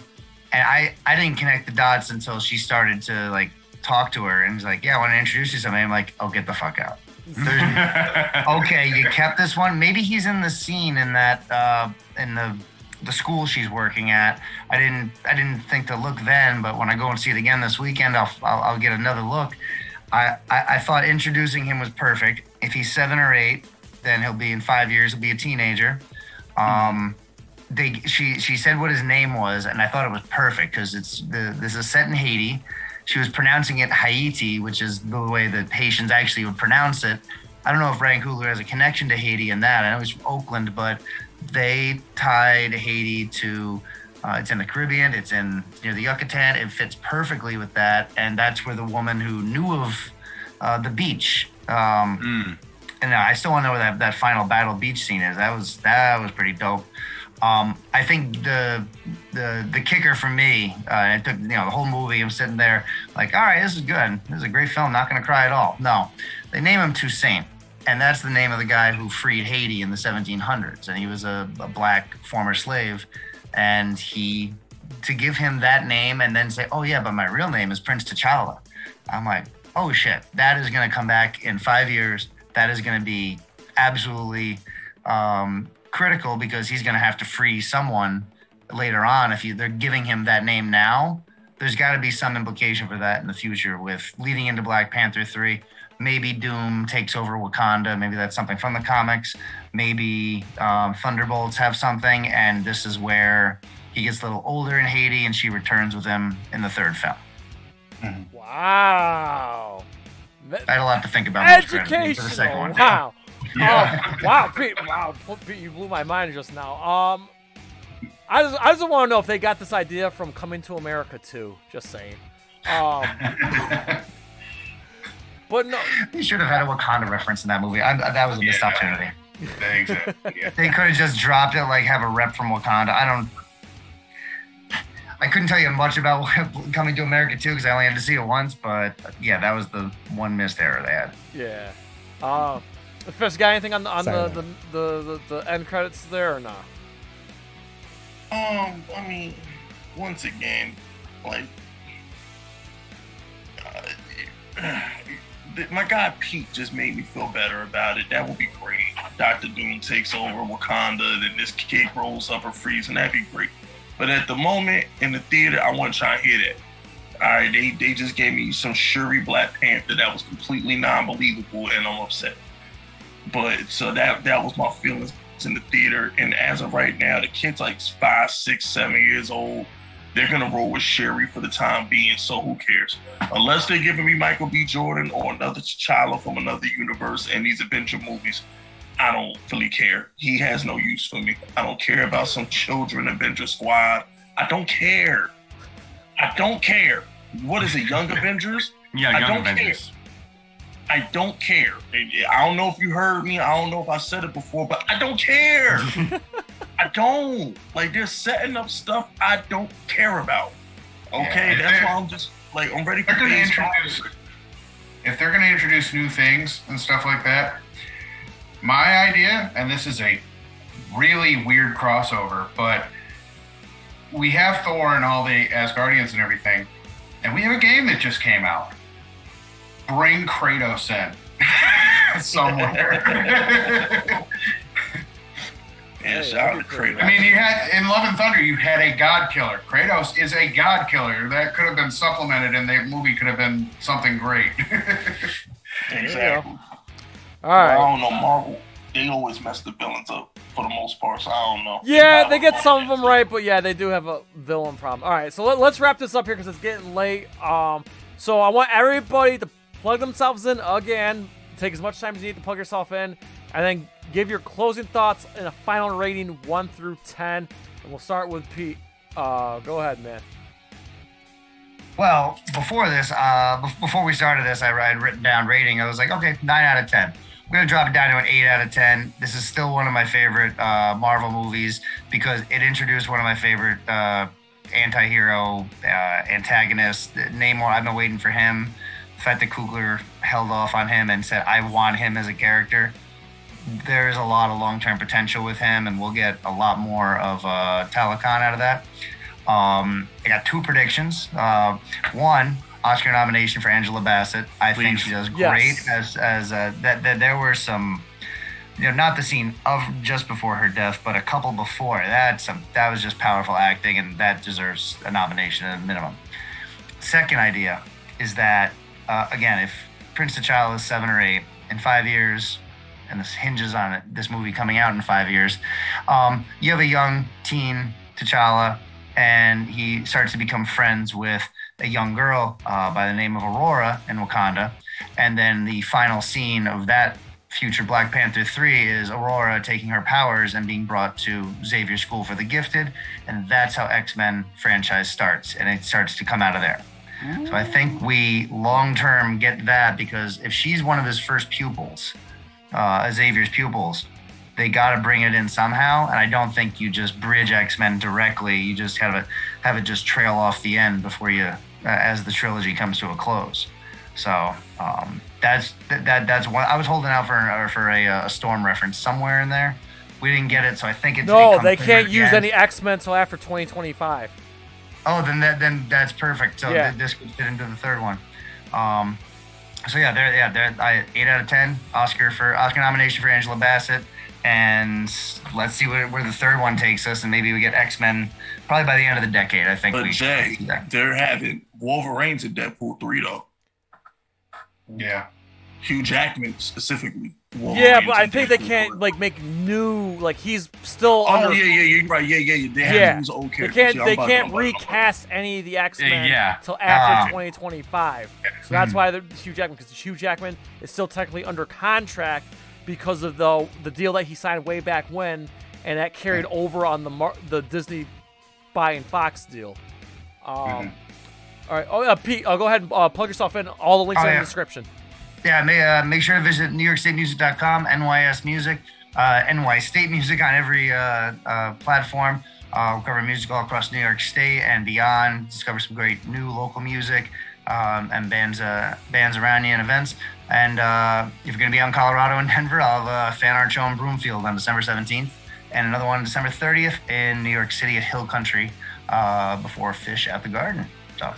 and I I didn't connect the dots until she started to like talk to her and was like, "Yeah, I want to introduce you to somebody." I'm like, "Oh, get the fuck out." <laughs> Okay, you kept this one. Maybe he's in the scene in that uh, in the the school she's working at. I didn't I didn't think to look then, but when I go and see it again this weekend, I'll I'll, I'll get another look. I, I I thought introducing him was perfect. If he's seven or eight, then he'll be in five years. He'll be a teenager. Um, they she she said what his name was, and I thought it was perfect because it's the this is set in Haiti. She was pronouncing it Haiti, which is the way that Haitians actually would pronounce it. I don't know if Ryan Coogler has a connection to Haiti in that. I know he's from Oakland, but they tied Haiti to uh, it's in the Caribbean, it's in near the Yucatan. It fits perfectly with that, and that's where the woman who knew of uh, the beach. Um, Mm. And I still want to know where that, that final battle beach scene is. That was that was pretty dope. Um, I think the the the kicker for me, uh, it took you know the whole movie. I'm sitting there like, all right, this is good. This is a great film. Not gonna cry at all. No, they name him Toussaint, and that's the name of the guy who freed Haiti in the 1700s, and he was a, a black former slave, and he to give him that name and then say, oh yeah, but my real name is Prince T'Challa. I'm like, oh shit, that is gonna come back in five years. That is gonna be absolutely um, critical because he's going to have to free someone later on. If you, they're giving him that name now, there's got to be some implication for that in the future with leading into Black Panther 3. Maybe Doom takes over Wakanda. Maybe that's something from the comics. Maybe um, Thunderbolts have something, and this is where he gets a little older in Haiti and she returns with him in the third film. Wow. I had a lot to think about most credits for the Educational. second one. Wow. <laughs> Yeah. Oh, wow, Pete. Wow, Pete, you blew my mind just now. Um, I just, I just want to know if they got this idea from Coming to America too. Just saying. Um, <laughs> but no, They should have had a Wakanda reference in that movie. I, that was a missed Yeah. opportunity. Exactly. Yeah. They could have just dropped it, like have a rep from Wakanda. I don't. I couldn't tell you much about <laughs> coming to America too, because I only had to see it once. But yeah, that was the one missed error they had. yeah. Um, Fisk, got anything on the on the, the, the, the, the end credits there or not? Um, I mean, once again, like, uh, my guy Pete just made me feel better about it. That would be great. Doctor Doom takes over Wakanda, then this kid rolls up or freeze, and that'd be great. But at the moment in the theater, I wasn't trying to hear that. All right, they, they just gave me some Shuri Black Panther that was completely non-believable, and I'm upset. But so that that was my feelings in the theater, and as of right now, the kid's like five, six, seven years old. They're gonna roll with Shuri for the time being, so who cares? Unless they're giving me Michael B. Jordan or another T'Challa from another universe in these adventure movies, I don't really care. He has no use for me. I don't care about some children Avenger squad. I don't care. I don't care. What is it, Young Avengers? <laughs> Yeah, I Young don't Avengers. I don't care. I don't know if you heard me. I don't know if I said it before, but I don't care. <laughs> I don't. Like they're setting up stuff I don't care about. Okay, Yeah, that's why I'm just like I'm ready for They're going to introduce, five. if they're going to introduce new things and stuff like that, my idea, and this is a really weird crossover, but we have Thor and all the Asgardians and everything, and we have a game that just came out. Bring Kratos in <laughs> somewhere. <laughs> Yeah, Hey, shout out to that'd Kratos. I mean, you had in Love and Thunder, you had a god killer. Kratos is a god killer. That could have been supplemented, and the movie could have been something great. <laughs> exactly. All I don't know Marvel. They always mess the villains up for the most part, so I don't know. Yeah, they get some of them right, but yeah, they do have a villain problem. All right, so let, us wrap this up here because it's getting late. Um, so I want everybody to plug themselves in again. Take as much time as you need to plug yourself in, and then give your closing thoughts and a final rating one through ten. And we'll start with Pete. Uh, go ahead, man. Well, before this, uh, before we started this, I had written down rating. I was like, okay, nine out of ten. I'm gonna drop it down to an eight out of ten. This is still one of my favorite uh, Marvel movies because it introduced one of my favorite uh, anti-hero uh, antagonists. Namor. I've been waiting for him. The fact that Coogler held off on him and said, "I want him as a character." There's a lot of long-term potential with him, and we'll get a lot more of uh, Talokan out of that. Um, I got two predictions. Uh, one, Oscar nomination for Angela Bassett. I think she does Yes. great as as uh, that, that. There were some, you know, not the scene of just before her death, but a couple before. That some that was just powerful acting, and that deserves a nomination at a minimum. Second idea is that uh, again, if Prince T'Challa is seven or eight in five years, and this hinges on it, this movie coming out in five years, um, you have a young teen T'Challa, and he starts to become friends with a young girl uh, by the name of Aurora in Wakanda, and then the final scene of that future Black Panther 3 is Aurora taking her powers and being brought to Xavier School for the Gifted, and that's how X-Men franchise starts, and it starts to come out of there. So I think we long term get that because if she's one of his first pupils, uh, Xavier's pupils, they got to bring it in somehow. And I don't think you just bridge X Men directly. You just have it have it just trail off the end before you, as the trilogy comes to a close. So um, that's that, that that's one. I was holding out for uh, for a, uh, a storm reference somewhere in there. We didn't get it, so I think it's No, they can't use again. any X Men until after 2025. Oh, then that then that's perfect. So Yeah. th- this could fit into the third one. Um, so yeah, there, yeah, there. I eight out of ten. Oscar for Oscar nomination for Angela Bassett, and let's see where, where the third one takes us, and maybe we get X Men probably by the end of the decade. I think But we Jay, see that. they're having Wolverine's in Deadpool 3 though. yeah. Hugh Jackman specifically. Yeah, but I in think they can't 3. like make new like he's still Oh under. yeah, yeah, you're right. Yeah, yeah, yeah. They have Yeah. to use old They characters. can't. Yeah, They about can't I'm about to- about recast any of the X Men yeah. until after Ah. 2025. So that's why the Hugh Jackman, because Hugh Jackman is still technically under contract because of the the deal that he signed way back when, and that carried over on the Mar- the Disney buying Fox deal. Um, All right. Oh, yeah, Pete, uh, go ahead and uh, plug yourself in. All the links Oh, are in the description. Yeah, may, uh, make sure to visit NewYorkStateMusic.com, NYS Music, uh, NY State Music on every uh, uh, platform. Uh, we cover music all across New York State and beyond. Discover some great new local music um, and bands uh, bands around you and events. And uh, if you're going to be on Colorado and Denver, I'll have a fan art show in Broomfield on December 17th and another one December 30th in New York City at Hill Country uh, before Phish at the Garden. So,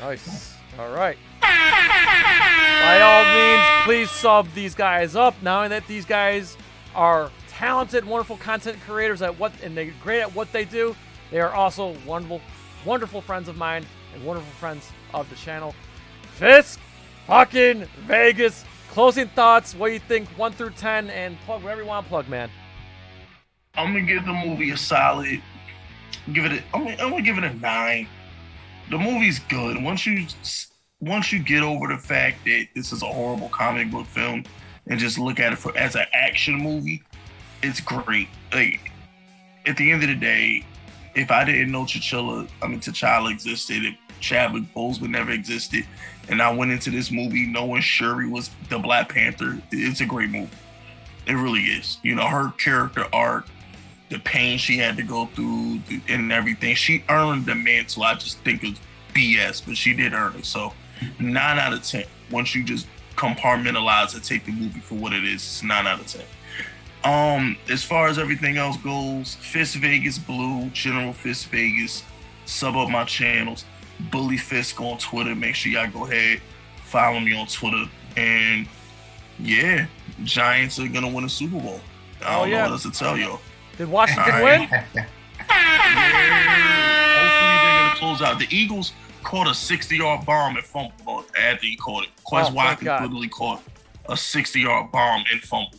Nice. All right. By all means, please sub these guys up. Knowing that these guys are talented, wonderful content creators at what and they're great at what they do. They are also wonderful, wonderful friends of mine and wonderful friends of the channel. Fisk, fucking Vegas. Closing thoughts. What do you think? One through ten, and plug whatever you want to plug, man. I'm gonna give the movie a solid. Give it. A, I'm, gonna, I'm gonna give it a nine. The movie's good. Once you once you get over the fact that this is a horrible comic book film and just look at it for as an action movie, it's great. Like at the end of the day, if I didn't know T'Challa, I mean T'Challa existed, if Chadwick Boseman never existed, and I went into this movie knowing Shuri was the Black Panther, it's a great movie. It really is. You know, her character arc, the pain she had to go through, and everything. She earned the mantle. I just think it's BS, but she did earn it. So, nine out of ten. Once you just compartmentalize and take the movie for what it is, it's nine out of ten. Um, as far as everything else goes, Fisk Vegas Blue, General Fisk Vegas, sub up my channels, Bully Fisk on Twitter. Make sure y'all go ahead, follow me on Twitter. And yeah, Giants are gonna win a Super Bowl. I don't oh, yeah. know what else to tell y'all. Did Washington right. win? <laughs> Hopefully they're gonna close out. The Eagles caught a 60-yard bomb and fumble after he caught it. Quez oh, Watkins literally caught a 60-yard bomb and fumble.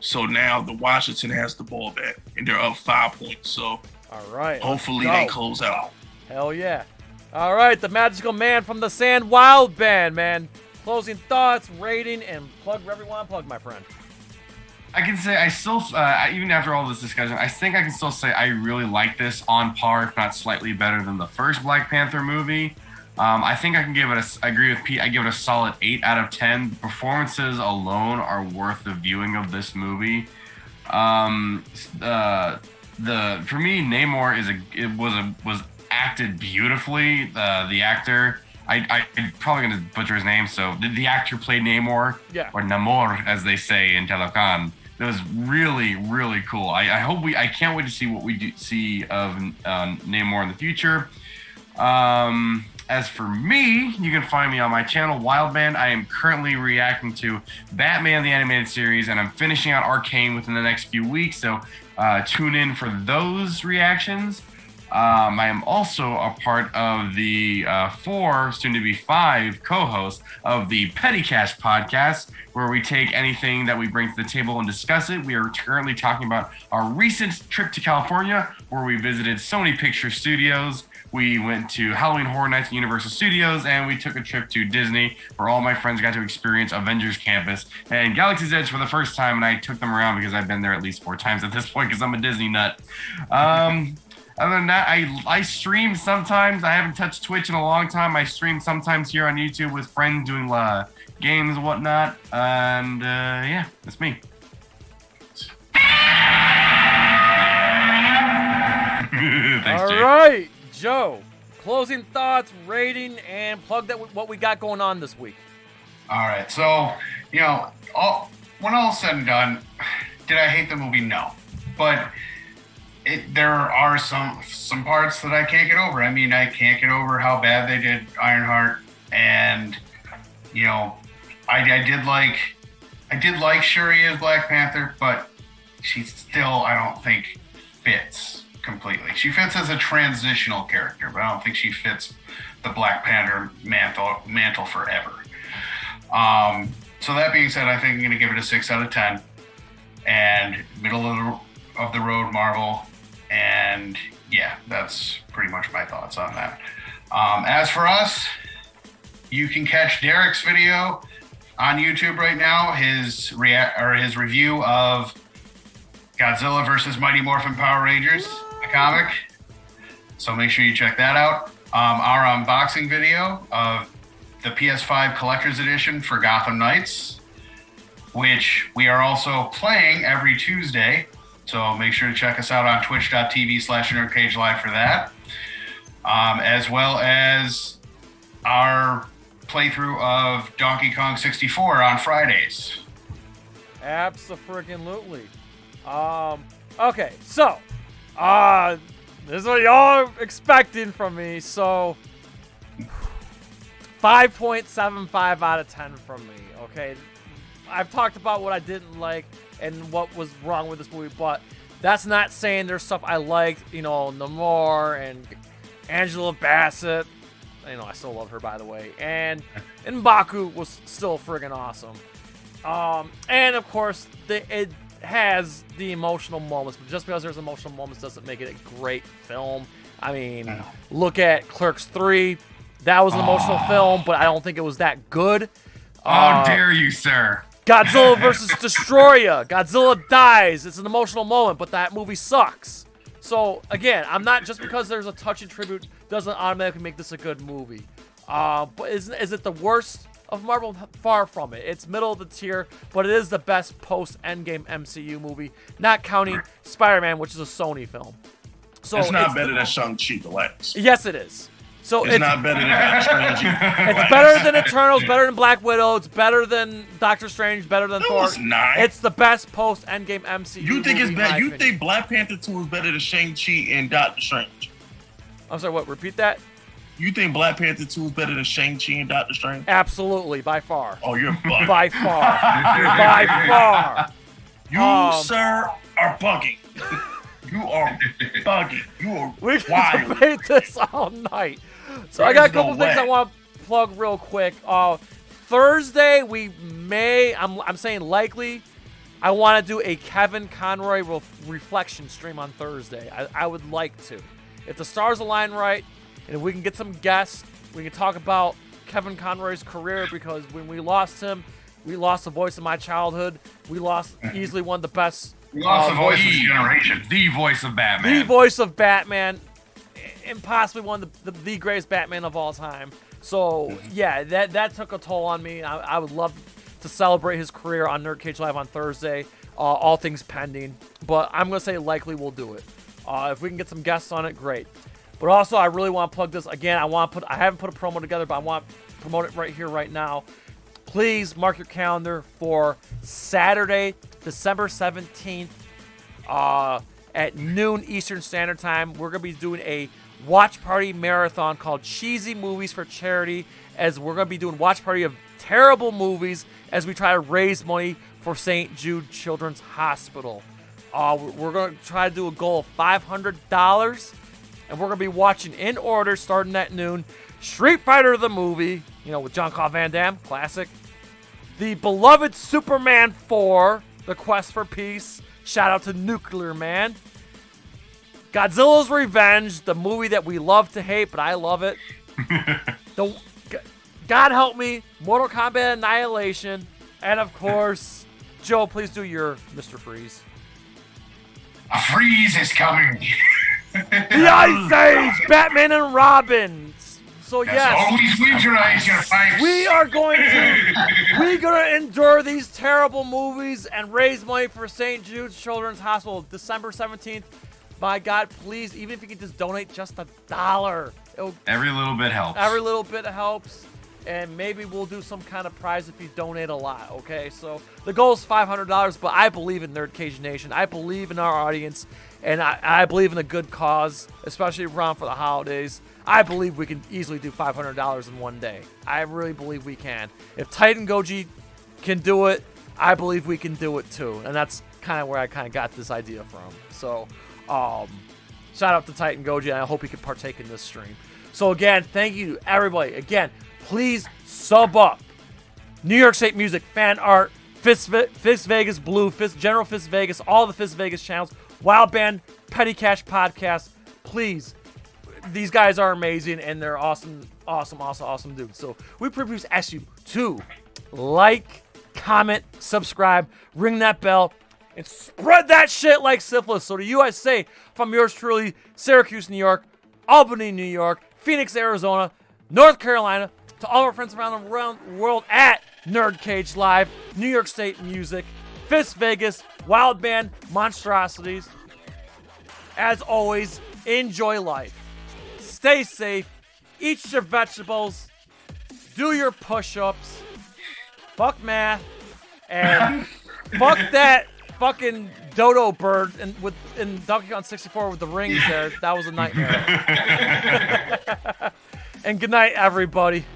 So now the Washington has the ball back, and they're up five points. So, all right, hopefully they close out. Hell yeah! All right, the magical man from the Sand Wild Band, man. Closing thoughts, rating, and plug wherever you want to plug, my friend. I can say I still, uh, even after all this discussion, I think I can still say I really like this on par, if not slightly better than the first Black Panther movie. Um, I think I can give it a. I agree with Pete. I give it a solid eight out of ten. The performances alone are worth the viewing of this movie. Um, uh, the for me, Namor is a it was a was acted beautifully. Uh, the actor. I, I, am probably going to butcher his name. So the, the, actor played Namor, yeah. or Namor, as they say in Talokan. That was really, really cool. I, I, hope we. I can't wait to see what we do, see of uh, Namor in the future. Um, as for me, you can find me on my channel, Wildman. I am currently reacting to Batman the Animated Series, and I'm finishing out Arcane within the next few weeks. So uh, tune in for those reactions. Um, I am also a part of the uh, four, soon to be five co hosts of the Petty Cash podcast, where we take anything that we bring to the table and discuss it. We are currently talking about our recent trip to California, where we visited Sony Picture Studios. We went to Halloween Horror Nights at Universal Studios, and we took a trip to Disney, where all my friends got to experience Avengers Campus and Galaxy's Edge for the first time. And I took them around because I've been there at least four times at this point because I'm a Disney nut. Um, other than that, I I stream sometimes. I haven't touched Twitch in a long time. I stream sometimes here on YouTube with friends doing uh, games and whatnot. And uh, yeah, that's me. <laughs> Thanks, All Jay. right, Joe. Closing thoughts, rating, and plug that what we got going on this week. All right, so you know, all when all said and done, <sighs> did I hate the movie? No, but it, there are some some parts that I can't get over. I mean, I can't get over how bad they did Ironheart, and you know, I, I did like I did like Shuri as Black Panther, but she still I don't think fits completely. She fits as a transitional character, but I don't think she fits the Black Panther mantle mantle forever. Um, so that being said, I think I'm going to give it a six out of ten, and middle of the, of the road Marvel and yeah, that's pretty much my thoughts on that. Um, as for us, you can catch Derek's video on YouTube right now. His rea- or his review of Godzilla versus Mighty Morphin Power Rangers, the comic. So make sure you check that out. Um, our unboxing video of the PS5 Collector's Edition for Gotham Knights, which we are also playing every Tuesday so make sure to check us out on twitch.tv slash nerdcage live for that. Um, as well as our playthrough of Donkey Kong 64 on Fridays. Absolutely. Um, okay, so uh, this is what y'all are expecting from me. So 5.75 out of 10 from me. Okay, I've talked about what I didn't like and what was wrong with this movie, but that's not saying there's stuff I liked, you know, Namor and Angela Bassett. You know, I still love her by the way. And <laughs> and Mbaku was still friggin' awesome. Um, and of course, the it, has the emotional moments, but just because there's emotional moments doesn't make it a great film. I mean, look at Clerks 3. That was an emotional film, but I don't think it was that good. How Uh, dare you, sir? Godzilla versus Destroyer. Godzilla dies. It's an emotional moment, but that movie sucks. So again, I'm not just because there's a touching tribute doesn't automatically make this a good movie. Uh, but is is it the worst of Marvel? Far from it. It's middle of the tier, but it is the best post Endgame MCU movie, not counting Spider-Man, which is a Sony film. So it's not better than Shang-Chi, relax. Yes, it is. So It's, not better than Doctor Strange. <laughs> it's better than Eternals, better than Black Widow, it's better than Doctor Strange, better than No, Thor. it's not. It's the best post Endgame MCU. You think it's better? You opinion. think Black Panther 2 is better than Shang-Chi and Doctor Strange? I'm sorry, what? Repeat that? You think Black Panther 2 is better than Shang-Chi and Doctor Strange? Absolutely, by far. Oh, you're <laughs> bugging. By far. by far. <laughs> you, um, sir, are bugging. you are bugging. You are We can wild. debate this all night. So I got a There's no couple things I want to plug real quick. Uh, Thursday we may I'm I'm saying likely I want to do a Kevin Conroy ref- reflection stream on Thursday. I, I would like to. If the stars align right and if we can get some guests, we can talk about Kevin Conroy's career because when we lost him, we lost the voice of my childhood. We lost <laughs> easily one of the best We lost uh, the voice of the generation. The voice of Batman. the voice of Batman, and possibly one of the, the, the greatest Batman of all time. So yeah, that that took a toll on me. I, I would love to celebrate his career on Nerd Cage Live on Thursday. Uh, all things pending, but I'm gonna say likely we'll do it. Uh, if we can get some guests on it, great. But also, I really want to plug this again. I want to put. I haven't put a promo together, but I want to promote it right here, right now. Please mark your calendar for Saturday, December 17th uh, at noon Eastern Standard Time. We're going to be doing a watch party marathon called Cheesy Movies for Charity, as we're going to be doing watch party of terrible movies as we try to raise money for St. Jude Children's Hospital. Uh, we're going to try to do a goal of $500, and we're going to be watching in order starting at noon Street Fighter the movie, you know, with Jean-Claude Van Damme, classic the beloved Superman 4, The Quest for Peace. Shout out to Nuclear Man. Godzilla's Revenge, the movie that we love to hate, but I love it. <laughs> the, God help me, Mortal Kombat Annihilation, and of course, Joe, please do your Mr. Freeze. A freeze is coming. The Ice Age, Batman and Robin. So Yes. yes, Always winterize your pipes. We are going to <laughs> we're gonna endure these terrible movies and raise money for St. Jude's Children's Hospital December 17th. My God, please, even if you could just donate just a dollar, it'll, Every little bit helps. every little bit helps. And maybe we'll do some kind of prize if you donate a lot. Okay, so the goal is five hundred dollars, but I believe in Nerd Cage Nation. I believe in our audience, and I, I believe in a good cause, especially around for the holidays. I believe we can easily do five hundred dollars in one day. I really believe we can. If Titan Goji can do it, I believe we can do it too. And that's kind of where I kind of got this idea from. So, um, shout out to Titan Goji, and I hope he can partake in this stream. So again, thank you everybody. Again, please sub up. New York State Music, fan art, Fisk, Fisk Vegas Blue, Fisk, General Fisk Vegas, all the Fisk Vegas channels, Wild Band, Petty Cash Podcast. Please, these guys are amazing and they're awesome, awesome, awesome, awesome dudes. So we pretty much ask you to like, comment, subscribe, ring that bell, and spread that shit like syphilis. So to you, I say from yours truly, Syracuse, New York, Albany, New York, Phoenix, Arizona, North Carolina, to all our friends around the world at Nerd Cage Live, New York State Music, Fisk Vegas, Wild Band, Monstrosities. As always, enjoy life. Stay safe. Eat your vegetables. Do your push ups. Fuck math. And <laughs> fuck that fucking dodo bird in, with, in Donkey Kong 64 with the rings there. That was a nightmare. <laughs> <laughs> and good night, everybody.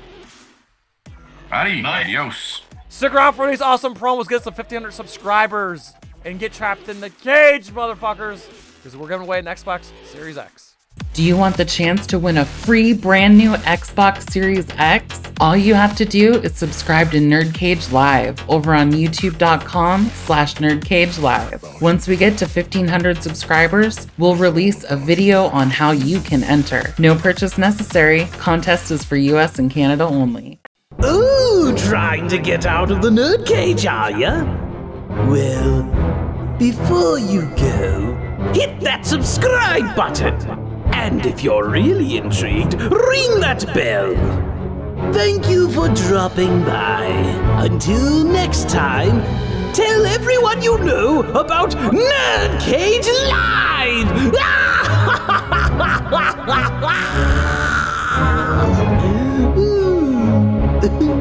Buddy, adios. Stick around for these awesome promos. Get us to 1,500 subscribers and get trapped in the cage, motherfuckers. Because we're giving away an Xbox Series X. Do you want the chance to win a free brand new Xbox Series X? All you have to do is subscribe to Nerdcage Live over on youtube.com slash nerdcagelive. Once we get to 1500 subscribers, we'll release a video on how you can enter. No purchase necessary. Contest is for US and Canada only. Ooh, trying to get out of the nerd cage, are ya? Well, before you go, hit that subscribe button. And if you're really intrigued, ring that bell! Thank you for dropping by. Until next time, tell everyone you know about Nerdcage Live! Ah! <laughs> <laughs>